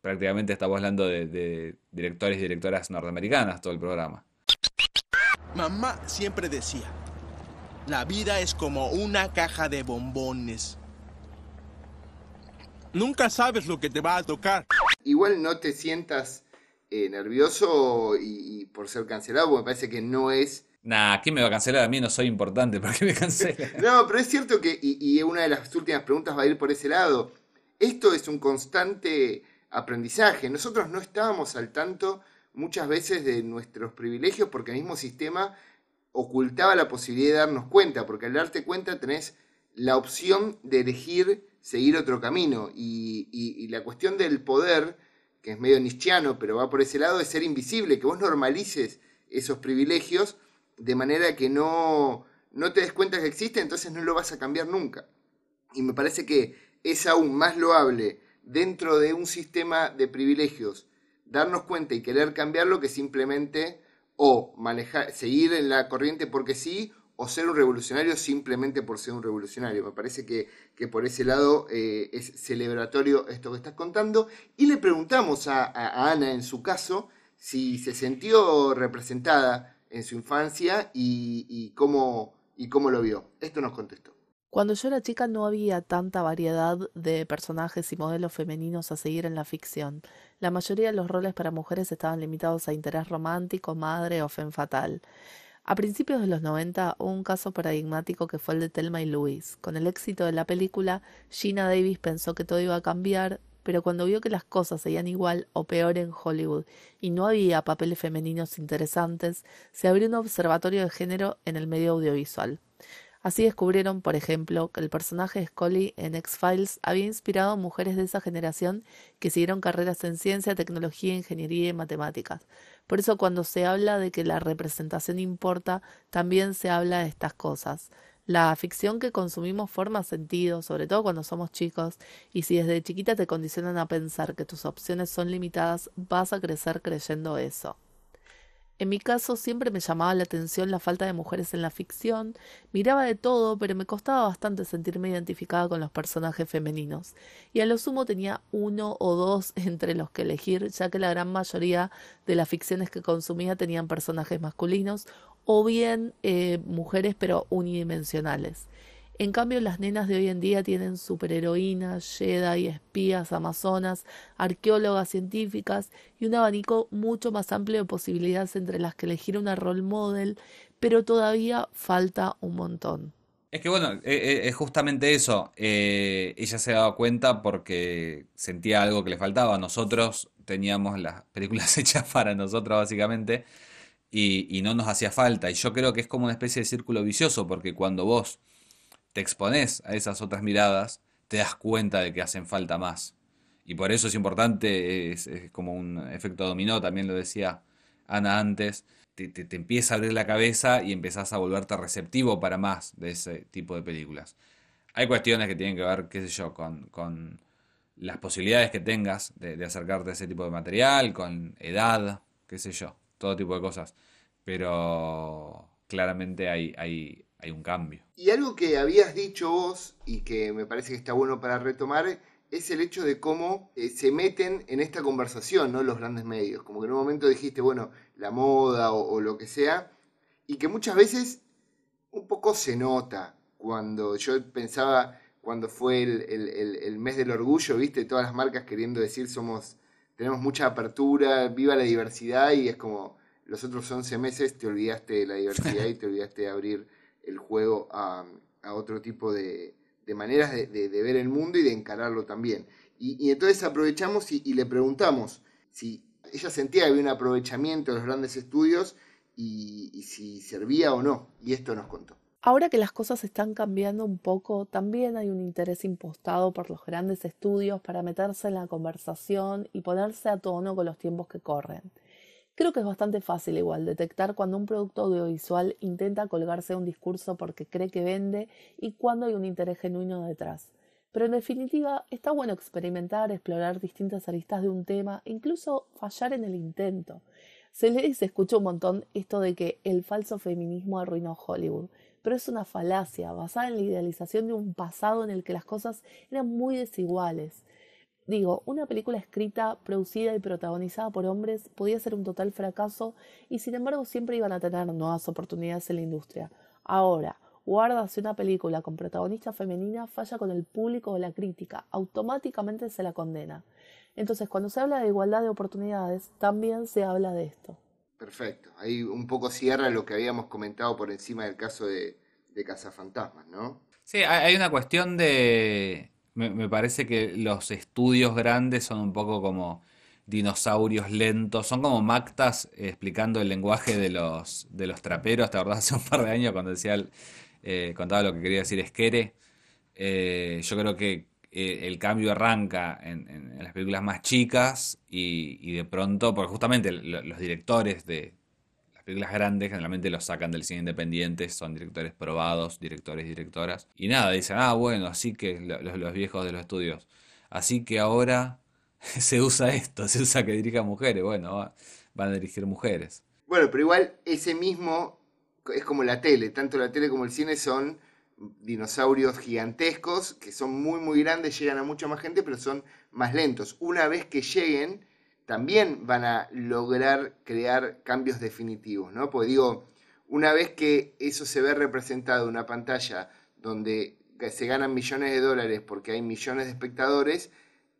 prácticamente estamos hablando de directores y directoras norteamericanas todo el programa. Mamá siempre decía, la vida es como una caja de bombones. Nunca sabes lo que te va a tocar. Igual no te sientas eh, nervioso y, por ser cancelado, porque me parece que no es... Nah, ¿quién me va a cancelar? A mí no soy importante, [LAUGHS] ¿para qué me cancela? [LAUGHS] no, pero es cierto que, y, y una de las últimas preguntas va a ir por ese lado, esto es un constante aprendizaje. Nosotros no estábamos al tanto muchas veces de nuestros privilegios porque el mismo sistema ocultaba la posibilidad de darnos cuenta, porque al darte cuenta tenés la opción de elegir seguir otro camino. Y, la cuestión del poder, que es medio nichiano, pero va por ese lado, es ser invisible, que vos normalices esos privilegios de manera que no, no te des cuenta que existe, entonces no lo vas a cambiar nunca. Y me parece que es aún más loable dentro de un sistema de privilegios darnos cuenta y querer cambiarlo que simplemente o manejar, seguir en la corriente porque sí, o ser un revolucionario simplemente por ser un revolucionario. Me parece que, por ese lado eh, es celebratorio esto que estás contando. Y le preguntamos a, Ana, en su caso, si se sintió representada en su infancia y, y cómo, y cómo lo vio. Esto nos contestó. Cuando yo era chica no había tanta variedad de personajes y modelos femeninos a seguir en la ficción. La mayoría de los roles para mujeres estaban limitados a interés romántico, madre o fen fatal. A principios de los 90 hubo un caso paradigmático que fue el de Thelma y Louise. Con el éxito de la película, Gina Davis pensó que todo iba a cambiar, pero cuando vio que las cosas seguían igual o peor en Hollywood y no había papeles femeninos interesantes, se abrió un observatorio de género en el medio audiovisual. Así descubrieron, por ejemplo, que el personaje de Scully en X-Files había inspirado a mujeres de esa generación que siguieron carreras en ciencia, tecnología, ingeniería y matemáticas. Por eso cuando se habla de que la representación importa, también se habla de estas cosas. La ficción que consumimos forma sentido, sobre todo cuando somos chicos, y si desde chiquita te condicionan a pensar que tus opciones son limitadas, vas a crecer creyendo eso. En mi caso siempre me llamaba la atención la falta de mujeres en la ficción, miraba de todo, pero me costaba bastante sentirme identificada con los personajes femeninos, y a lo sumo tenía uno o dos [LAUGHS] entre los que elegir, ya que la gran mayoría de las ficciones que consumía tenían personajes masculinos o bien eh, mujeres pero unidimensionales. En cambio, las nenas de hoy en día tienen superheroínas, Jedi, espías, amazonas, arqueólogas científicas y un abanico mucho más amplio de posibilidades entre las que elegir una role model, pero todavía falta un montón. Es que bueno, e, e, es justamente eso. Eh, ella se daba cuenta porque sentía algo que le faltaba. Nosotros teníamos las películas [LAUGHS] hechas para nosotros, básicamente, y no nos hacía falta. Y yo creo que es como una especie de círculo vicioso, porque cuando vos te expones a esas otras miradas, te das cuenta de que hacen falta más. Y por eso es importante, es, como un efecto dominó, también lo decía Ana antes, te, te, empieza a abrir la cabeza y empezás a volverte receptivo para más de ese tipo de películas. Hay cuestiones que tienen que ver, qué sé yo, con, con las posibilidades que tengas de, de, acercarte a ese tipo de material, con edad, qué sé yo, todo tipo de cosas. Pero claramente hay, hay, hay un cambio. Y algo que habías dicho vos y que me parece que está bueno para retomar es el hecho de cómo eh, se meten en esta conversación, ¿no? Los grandes medios. Como que en un momento dijiste, bueno, la moda o, lo que sea, y que muchas veces un poco se nota cuando yo pensaba, cuando fue el, mes del orgullo, viste, todas las marcas queriendo decir somos, tenemos mucha apertura, viva la diversidad, y es como los otros 11 meses te olvidaste de la diversidad [LAUGHS] y te olvidaste de abrir el juego a, otro tipo de, maneras de, ver el mundo y de encararlo también. Y, entonces aprovechamos y, le preguntamos si ella sentía que había un aprovechamiento de los grandes estudios y, y si servía o no. Y esto nos contó. Ahora que las cosas están cambiando un poco, también hay un interés impostado por los grandes estudios para meterse en la conversación y ponerse a tono con los tiempos que corren. Creo que es bastante fácil igual detectar cuando un producto audiovisual intenta colgarse un discurso porque cree que vende y cuando hay un interés genuino detrás. Pero en definitiva, está bueno experimentar, explorar distintas aristas de un tema, incluso fallar en el intento. Se lee y se escucha un montón esto de que el falso feminismo arruinó Hollywood, pero es una falacia basada en la idealización de un pasado en el que las cosas eran muy desiguales. Digo, una película escrita, producida y protagonizada por hombres podía ser un total fracaso y sin embargo siempre iban a tener nuevas oportunidades en la industria. Ahora, guarda si una película con protagonista femenina falla con el público o la crítica, automáticamente se la condena. Entonces, cuando se habla de igualdad de oportunidades, también se habla de esto. Perfecto. Ahí un poco cierra lo que habíamos comentado por encima del caso de, de Cazafantasmas, ¿no? Sí, hay una cuestión de, me, parece que los estudios grandes son un poco como dinosaurios lentos, son como Mactas explicando el lenguaje de los, de los traperos, ¿te acordás [LAUGHS] hace un par de años cuando decía, eh, contaba lo que quería decir Esquere? Eh, yo creo que eh, el cambio arranca en, las películas más chicas y, y de pronto, porque justamente los directores de, películas grandes generalmente los sacan del cine independiente, son directores probados, directores y directoras. Y nada, dicen, ah, bueno, así que los, viejos de los estudios. Así que ahora [LAUGHS] se usa esto, se usa que dirija mujeres. Bueno, van a dirigir mujeres. Bueno, pero igual ese mismo es como la tele, tanto la tele como el cine son dinosaurios gigantescos que son muy muy grandes, llegan a mucha más gente, pero son más lentos. Una vez que lleguen, también van a lograr crear cambios definitivos, ¿no? Porque digo, una vez que eso se ve representado en una pantalla donde se ganan millones de dólares porque hay millones de espectadores,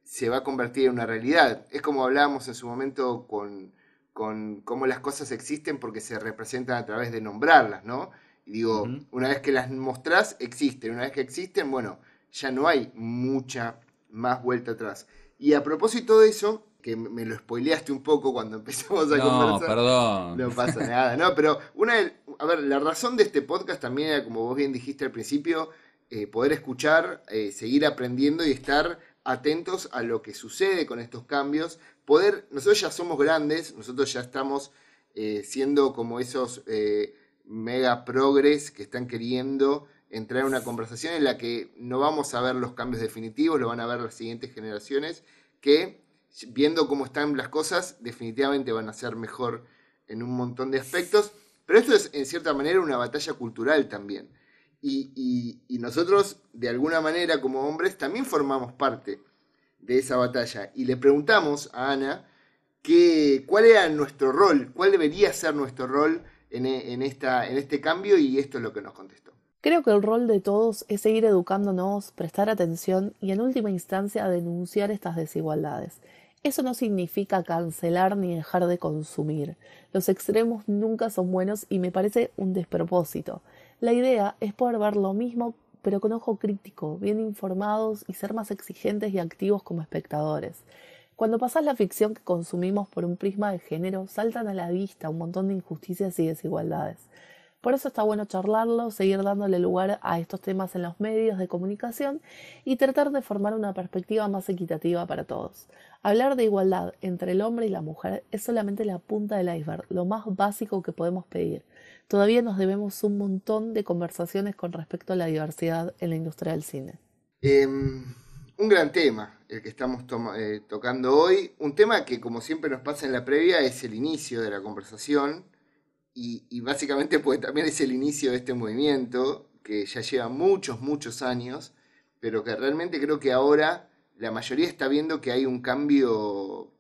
se va a convertir en una realidad. Es como hablábamos en su momento con, con cómo las cosas existen porque se representan a través de nombrarlas, ¿no? Y digo, una vez que las mostrás, existen. Una vez que existen, bueno, ya no hay mucha más vuelta atrás. Y a propósito de eso, que me lo spoileaste un poco cuando [LAUGHS] empezamos a no, perdón. No pasa nada, ¿no? Pero una, a ver, la razón de este podcast también era, como vos bien dijiste al principio, eh, poder escuchar, eh, seguir aprendiendo y estar atentos a lo que sucede con estos cambios. Poder, nosotros ya somos grandes, nosotros ya estamos eh, siendo como esos mega progres que están queriendo entrar en una conversación en la que no vamos a ver los cambios definitivos, lo van a ver las siguientes generaciones, que viendo cómo están las cosas, definitivamente van a ser mejor en un montón de aspectos. Pero esto es, en cierta manera, una batalla cultural también. Y, nosotros, de alguna manera, como hombres, también formamos parte de esa batalla. Y le preguntamos a Ana que, cuál era nuestro rol, cuál debería ser nuestro rol en, en, esta, en este cambio, y esto es lo que nos contestó. Creo que el rol de todos es seguir educándonos, prestar atención y en última instancia denunciar estas desigualdades. Eso no significa cancelar ni dejar de consumir. Los extremos nunca son buenos y me parece un despropósito. La idea es poder ver lo mismo pero con ojo crítico, bien informados y ser más exigentes y activos como espectadores. Cuando pasas la ficción que consumimos por un prisma de género, saltan a la vista un montón de injusticias y desigualdades. Por eso está bueno charlarlo, seguir dándole lugar a estos temas en los medios de comunicación y tratar de formar una perspectiva más equitativa para todos. Hablar de igualdad entre el hombre y la mujer es solamente la punta del iceberg, lo más básico que podemos pedir. Todavía nos debemos un montón de conversaciones con respecto a la diversidad en la industria del cine. Em, un gran tema el que estamos eh, tocando hoy, un tema que como siempre nos pasa en la previa es el inicio de la conversación y, básicamente porque también es el inicio de este movimiento que ya lleva muchos, muchos años, pero que realmente creo que ahora la mayoría está viendo que hay un cambio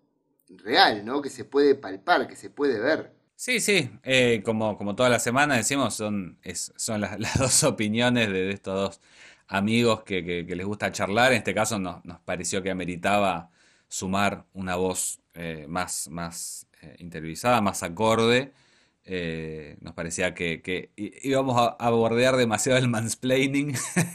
real, ¿no? Que se puede palpar, que se puede ver. Sí, sí, eh, como, como toda la semana decimos, son, son [LAUGHS] las, dos opiniones de, estos dos amigos que, les gusta charlar. En este caso nos, nos pareció que ameritaba sumar una voz eh, más, más eh, más acorde eh, nos parecía que, íbamos a, bordear demasiado el mansplaining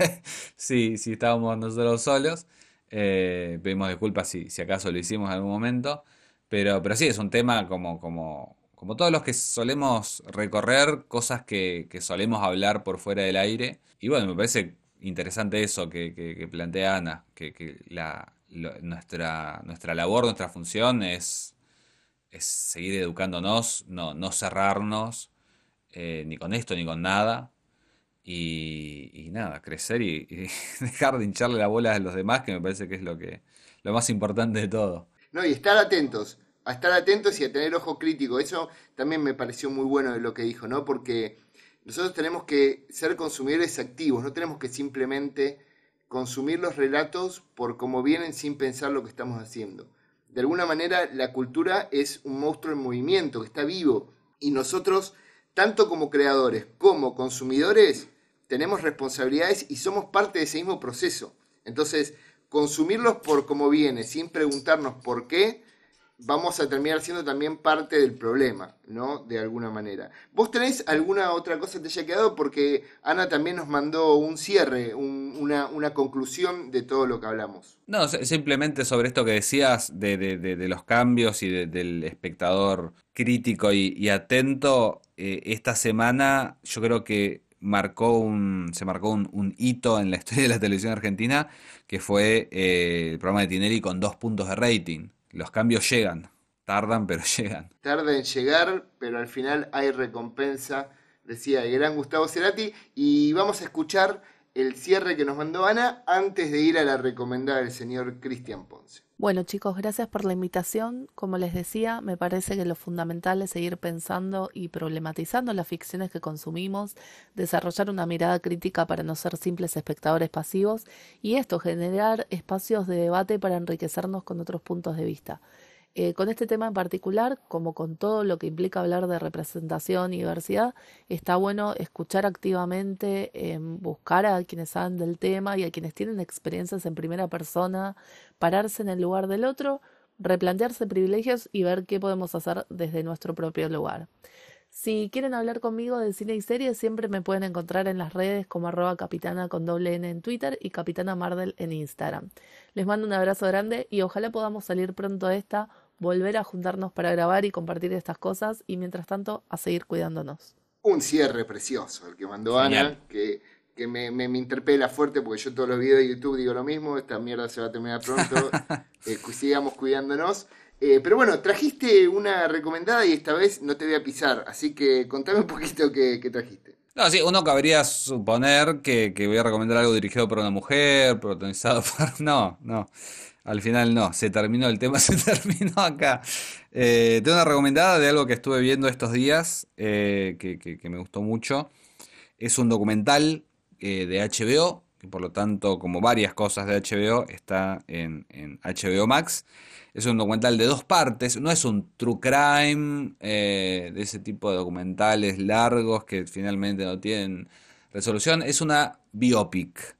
[LAUGHS] si, si estábamos nosotros solos. Eh, pedimos disculpas si, si acaso lo hicimos en algún momento. Pero, pero sí, es un tema como, como, como todos los que solemos recorrer, cosas que, solemos hablar por fuera del aire. Y bueno, me parece interesante eso que, plantea Ana, que, la, nuestra, nuestra labor, nuestra función es es seguir educándonos, no, no cerrarnos eh, ni con esto ni con nada. Y, nada, crecer y, [LAUGHS] dejar de hincharle la bola a los demás, que me parece que es lo que lo más importante de todo. No, y estar atentos, a estar atentos y a tener ojo crítico. Eso también me pareció muy bueno de lo que dijo, ¿no? Porque nosotros tenemos que ser consumidores activos, no tenemos que simplemente consumir los relatos por cómo vienen sin pensar lo que estamos haciendo de alguna manera la cultura es un monstruo en movimiento, que está vivo. Y nosotros, tanto como creadores como consumidores, tenemos responsabilidades y somos parte de ese mismo proceso. Entonces, consumirlos por cómo viene, sin preguntarnos por qué, vamos a terminar siendo también parte del problema, ¿no? De alguna manera. ¿Vos tenés alguna otra cosa que te haya quedado? Porque Ana también nos mandó un cierre, una, conclusión de todo lo que hablamos. No, simplemente sobre esto que decías de, de, los cambios y del espectador crítico y, atento, eh, esta semana yo creo que marcó un, se marcó un, hito en la [LAUGHS] historia de la televisión argentina, que fue eh, el programa de Tinelli con dos puntos de rating. Los cambios llegan, tardan pero [LAUGHS] llegan. Tarda en llegar, pero al final hay recompensa, decía el gran Gustavo Cerati. Y vamos a escuchar el cierre que nos mandó Ana antes de ir a la recomendada del señor Cristian Ponce. Bueno chicos, gracias por la invitación. Como les decía, me parece que lo fundamental es seguir pensando y problematizando las ficciones que consumimos, desarrollar una mirada crítica para no ser simples espectadores pasivos y esto, generar espacios de debate para enriquecernos con otros puntos de vista. Eh, con este tema en particular, como con todo lo que implica hablar de representación y diversidad, está bueno escuchar activamente, em, buscar a quienes saben del tema y a quienes tienen experiencias en primera persona, pararse en el lugar del otro, replantearse privilegios y ver qué podemos hacer desde nuestro propio lugar. Si quieren hablar conmigo de cine y series, siempre me pueden encontrar en las redes como arroba capitana con doble N en Twitter y capitana Mardel en Instagram. Les mando un abrazo grande y ojalá podamos salir pronto de esta, volver a juntarnos para grabar y compartir estas cosas y mientras tanto a seguir cuidándonos. Un cierre precioso el que mandó Ana, que, que me, me, interpela fuerte porque yo todos los videos de YouTube digo lo mismo, esta mierda se va a terminar pronto, [LAUGHS] eh, sigamos cuidándonos. Eh, pero bueno, trajiste una recomendada y esta vez no te voy a pisar, así que contame un poquito qué, trajiste. No, sí, uno cabría suponer que, voy a recomendar algo dirigido por una mujer, protagonizado [LAUGHS] por... No, no, al final no, se terminó el tema, [LAUGHS] se terminó acá. Eh, tengo una recomendada de algo que estuve viendo estos días, eh, que, me gustó mucho. Es un documental de HBO, que por lo tanto, como varias cosas de HBO, está en, en HBO Max. Es un documental de dos partes, no es un true crime, eh, de ese tipo de documentales largos que finalmente no tienen resolución, es una biopic.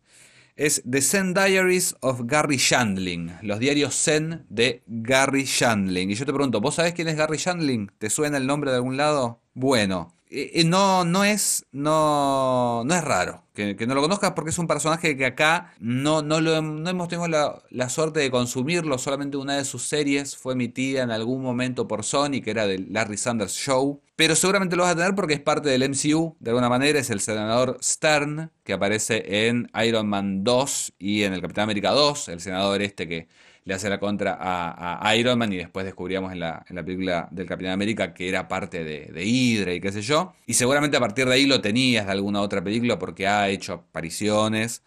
Es The Zen Diaries of Gary Shandling, los diarios Zen de Gary Shandling. Y yo te pregunto, ¿vos sabés quién es Gary Shandling? ¿Te suena el nombre de algún lado? Bueno, eh, eh, no, no, es, no, no es raro que, no lo conozcas porque es un personaje que acá no, no, lo, no hemos tenido la, suerte de consumirlo. Solamente una de sus series fue emitida en algún momento por Sony, que era del Larry Sanders Show. Pero seguramente lo vas a tener porque es parte del MCU. De alguna manera es el senador Stern, que aparece en Iron Man 2 y en el Capitán América 2. El senador este que le hace la contra a, Iron Man y después descubríamos en la, película del Capitán América que era parte de, de, Hydra y qué sé yo. Y seguramente a partir de ahí lo tenías de alguna otra película porque ha hecho apariciones.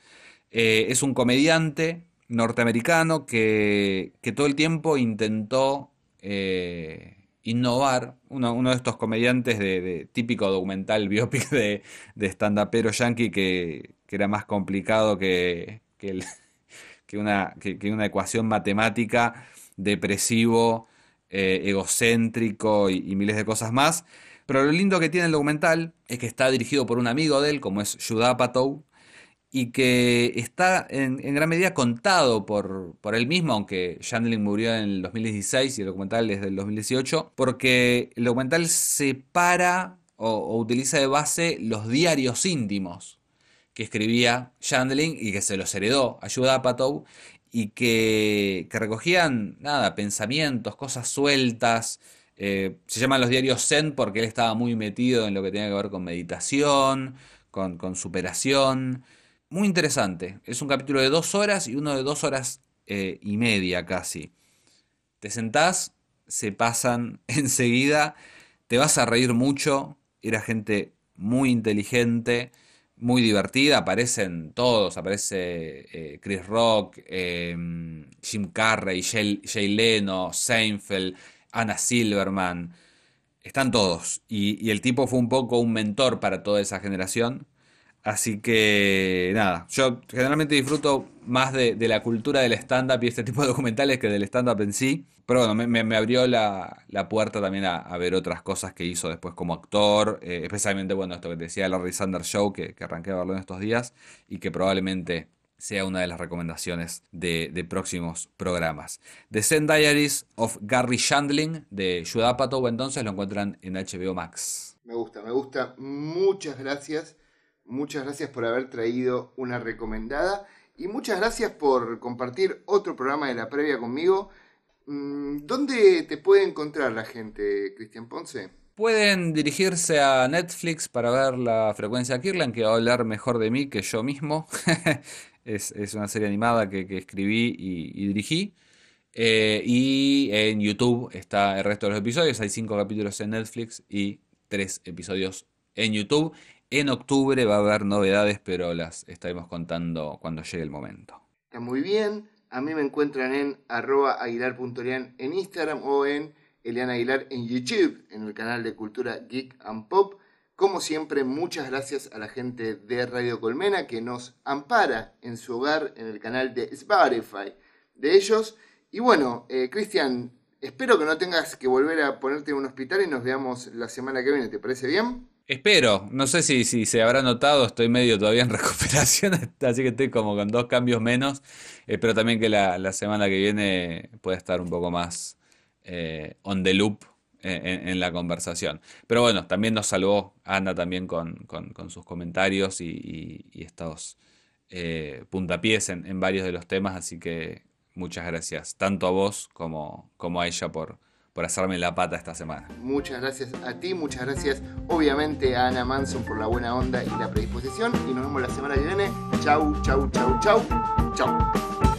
Eh, es un comediante norteamericano que, que todo el tiempo intentó eh, innovar. Uno, de estos comediantes de, típico documental [LAUGHS] biopic de, de stand-upero yankee que, que era más complicado que, que el [LAUGHS] que una, una ecuación matemática, depresivo, eh, egocéntrico y, miles de cosas más. Pero lo lindo que tiene el documental es que está dirigido por un amigo de él, como es Judah y que está en, gran medida contado por, por él mismo, aunque Chandling murió en el 2016 y el documental es del 2018, porque el documental separa o, o utiliza de base los diarios íntimos que escribía Chandling y que se los heredó a Judah y que, recogían, nada, pensamientos, cosas sueltas. Eh, se llaman los diarios Zen porque él estaba muy metido en lo que tenía que ver con meditación, con, superación. Muy interesante. Es un capítulo de dos horas y uno de dos horas eh, y media casi. Te sentás, se pasan [LAUGHS] enseguida, te vas a reír mucho. Era gente muy inteligente muy divertida, aparecen todos, aparece eh, Chris Rock, em, Jim Carrey, Jay, Leno, Seinfeld, Anna Silverman, están todos. Y, el tipo fue un poco un mentor para toda esa generación. Así que nada, yo generalmente disfruto más de, la cultura del stand-up y este tipo de documentales que del stand-up en sí. Pero bueno, me, abrió la, puerta también a, ver otras cosas que hizo después como actor, eh, especialmente, bueno, esto que te decía Larry Sanders Show, que, que, arranqué a verlo en estos días y que probablemente sea una de las recomendaciones de, próximos programas. The Zen Diaries of Gary Shandling de Judah entonces lo encuentran en HBO Max. Me gusta, me gusta. Muchas gracias. Muchas gracias por haber traído una recomendada y muchas gracias por compartir otro programa de la previa conmigo. Mm, ¿Dónde te puede encontrar la gente, Cristian Ponce? Pueden dirigirse a Netflix para ver la frecuencia Kirlan, que va a hablar mejor de mí que yo mismo. [LAUGHS] es, una serie animada que, escribí y, dirigí. Eh, y en YouTube está el resto de los episodios. Hay cinco capítulos en Netflix y tres episodios en YouTube. En octubre va a haber novedades, pero las estaremos contando cuando llegue el momento. Está muy bien. A mí me encuentran en arroba en Instagram o en Elian Aguilar en YouTube, en el canal de Cultura Geek and Pop. Como siempre, muchas gracias a la gente de Radio Colmena que nos ampara en su hogar en el canal de Spotify de ellos. Y bueno, eh, Cristian, espero que no tengas que volver a ponerte en un hospital y nos veamos la semana que viene. ¿Te parece bien? Espero, no sé si, si se habrá notado, estoy medio todavía en [LAUGHS] recuperación, así que estoy como con dos cambios menos. Espero también que la, la semana que viene pueda estar un poco más eh, on the loop en, en la conversación. Pero bueno, también nos salvó Ana también con, con- con sus comentarios y, y- y estos eh, puntapiés en, en varios de los temas, así que muchas gracias, tanto a vos como, como a ella por, por hacerme la pata esta semana. Muchas gracias a ti, muchas gracias obviamente a Ana Manson por la buena onda y la predisposición. Y nos vemos la semana que viene. Chau, chau, chau, chau, chau.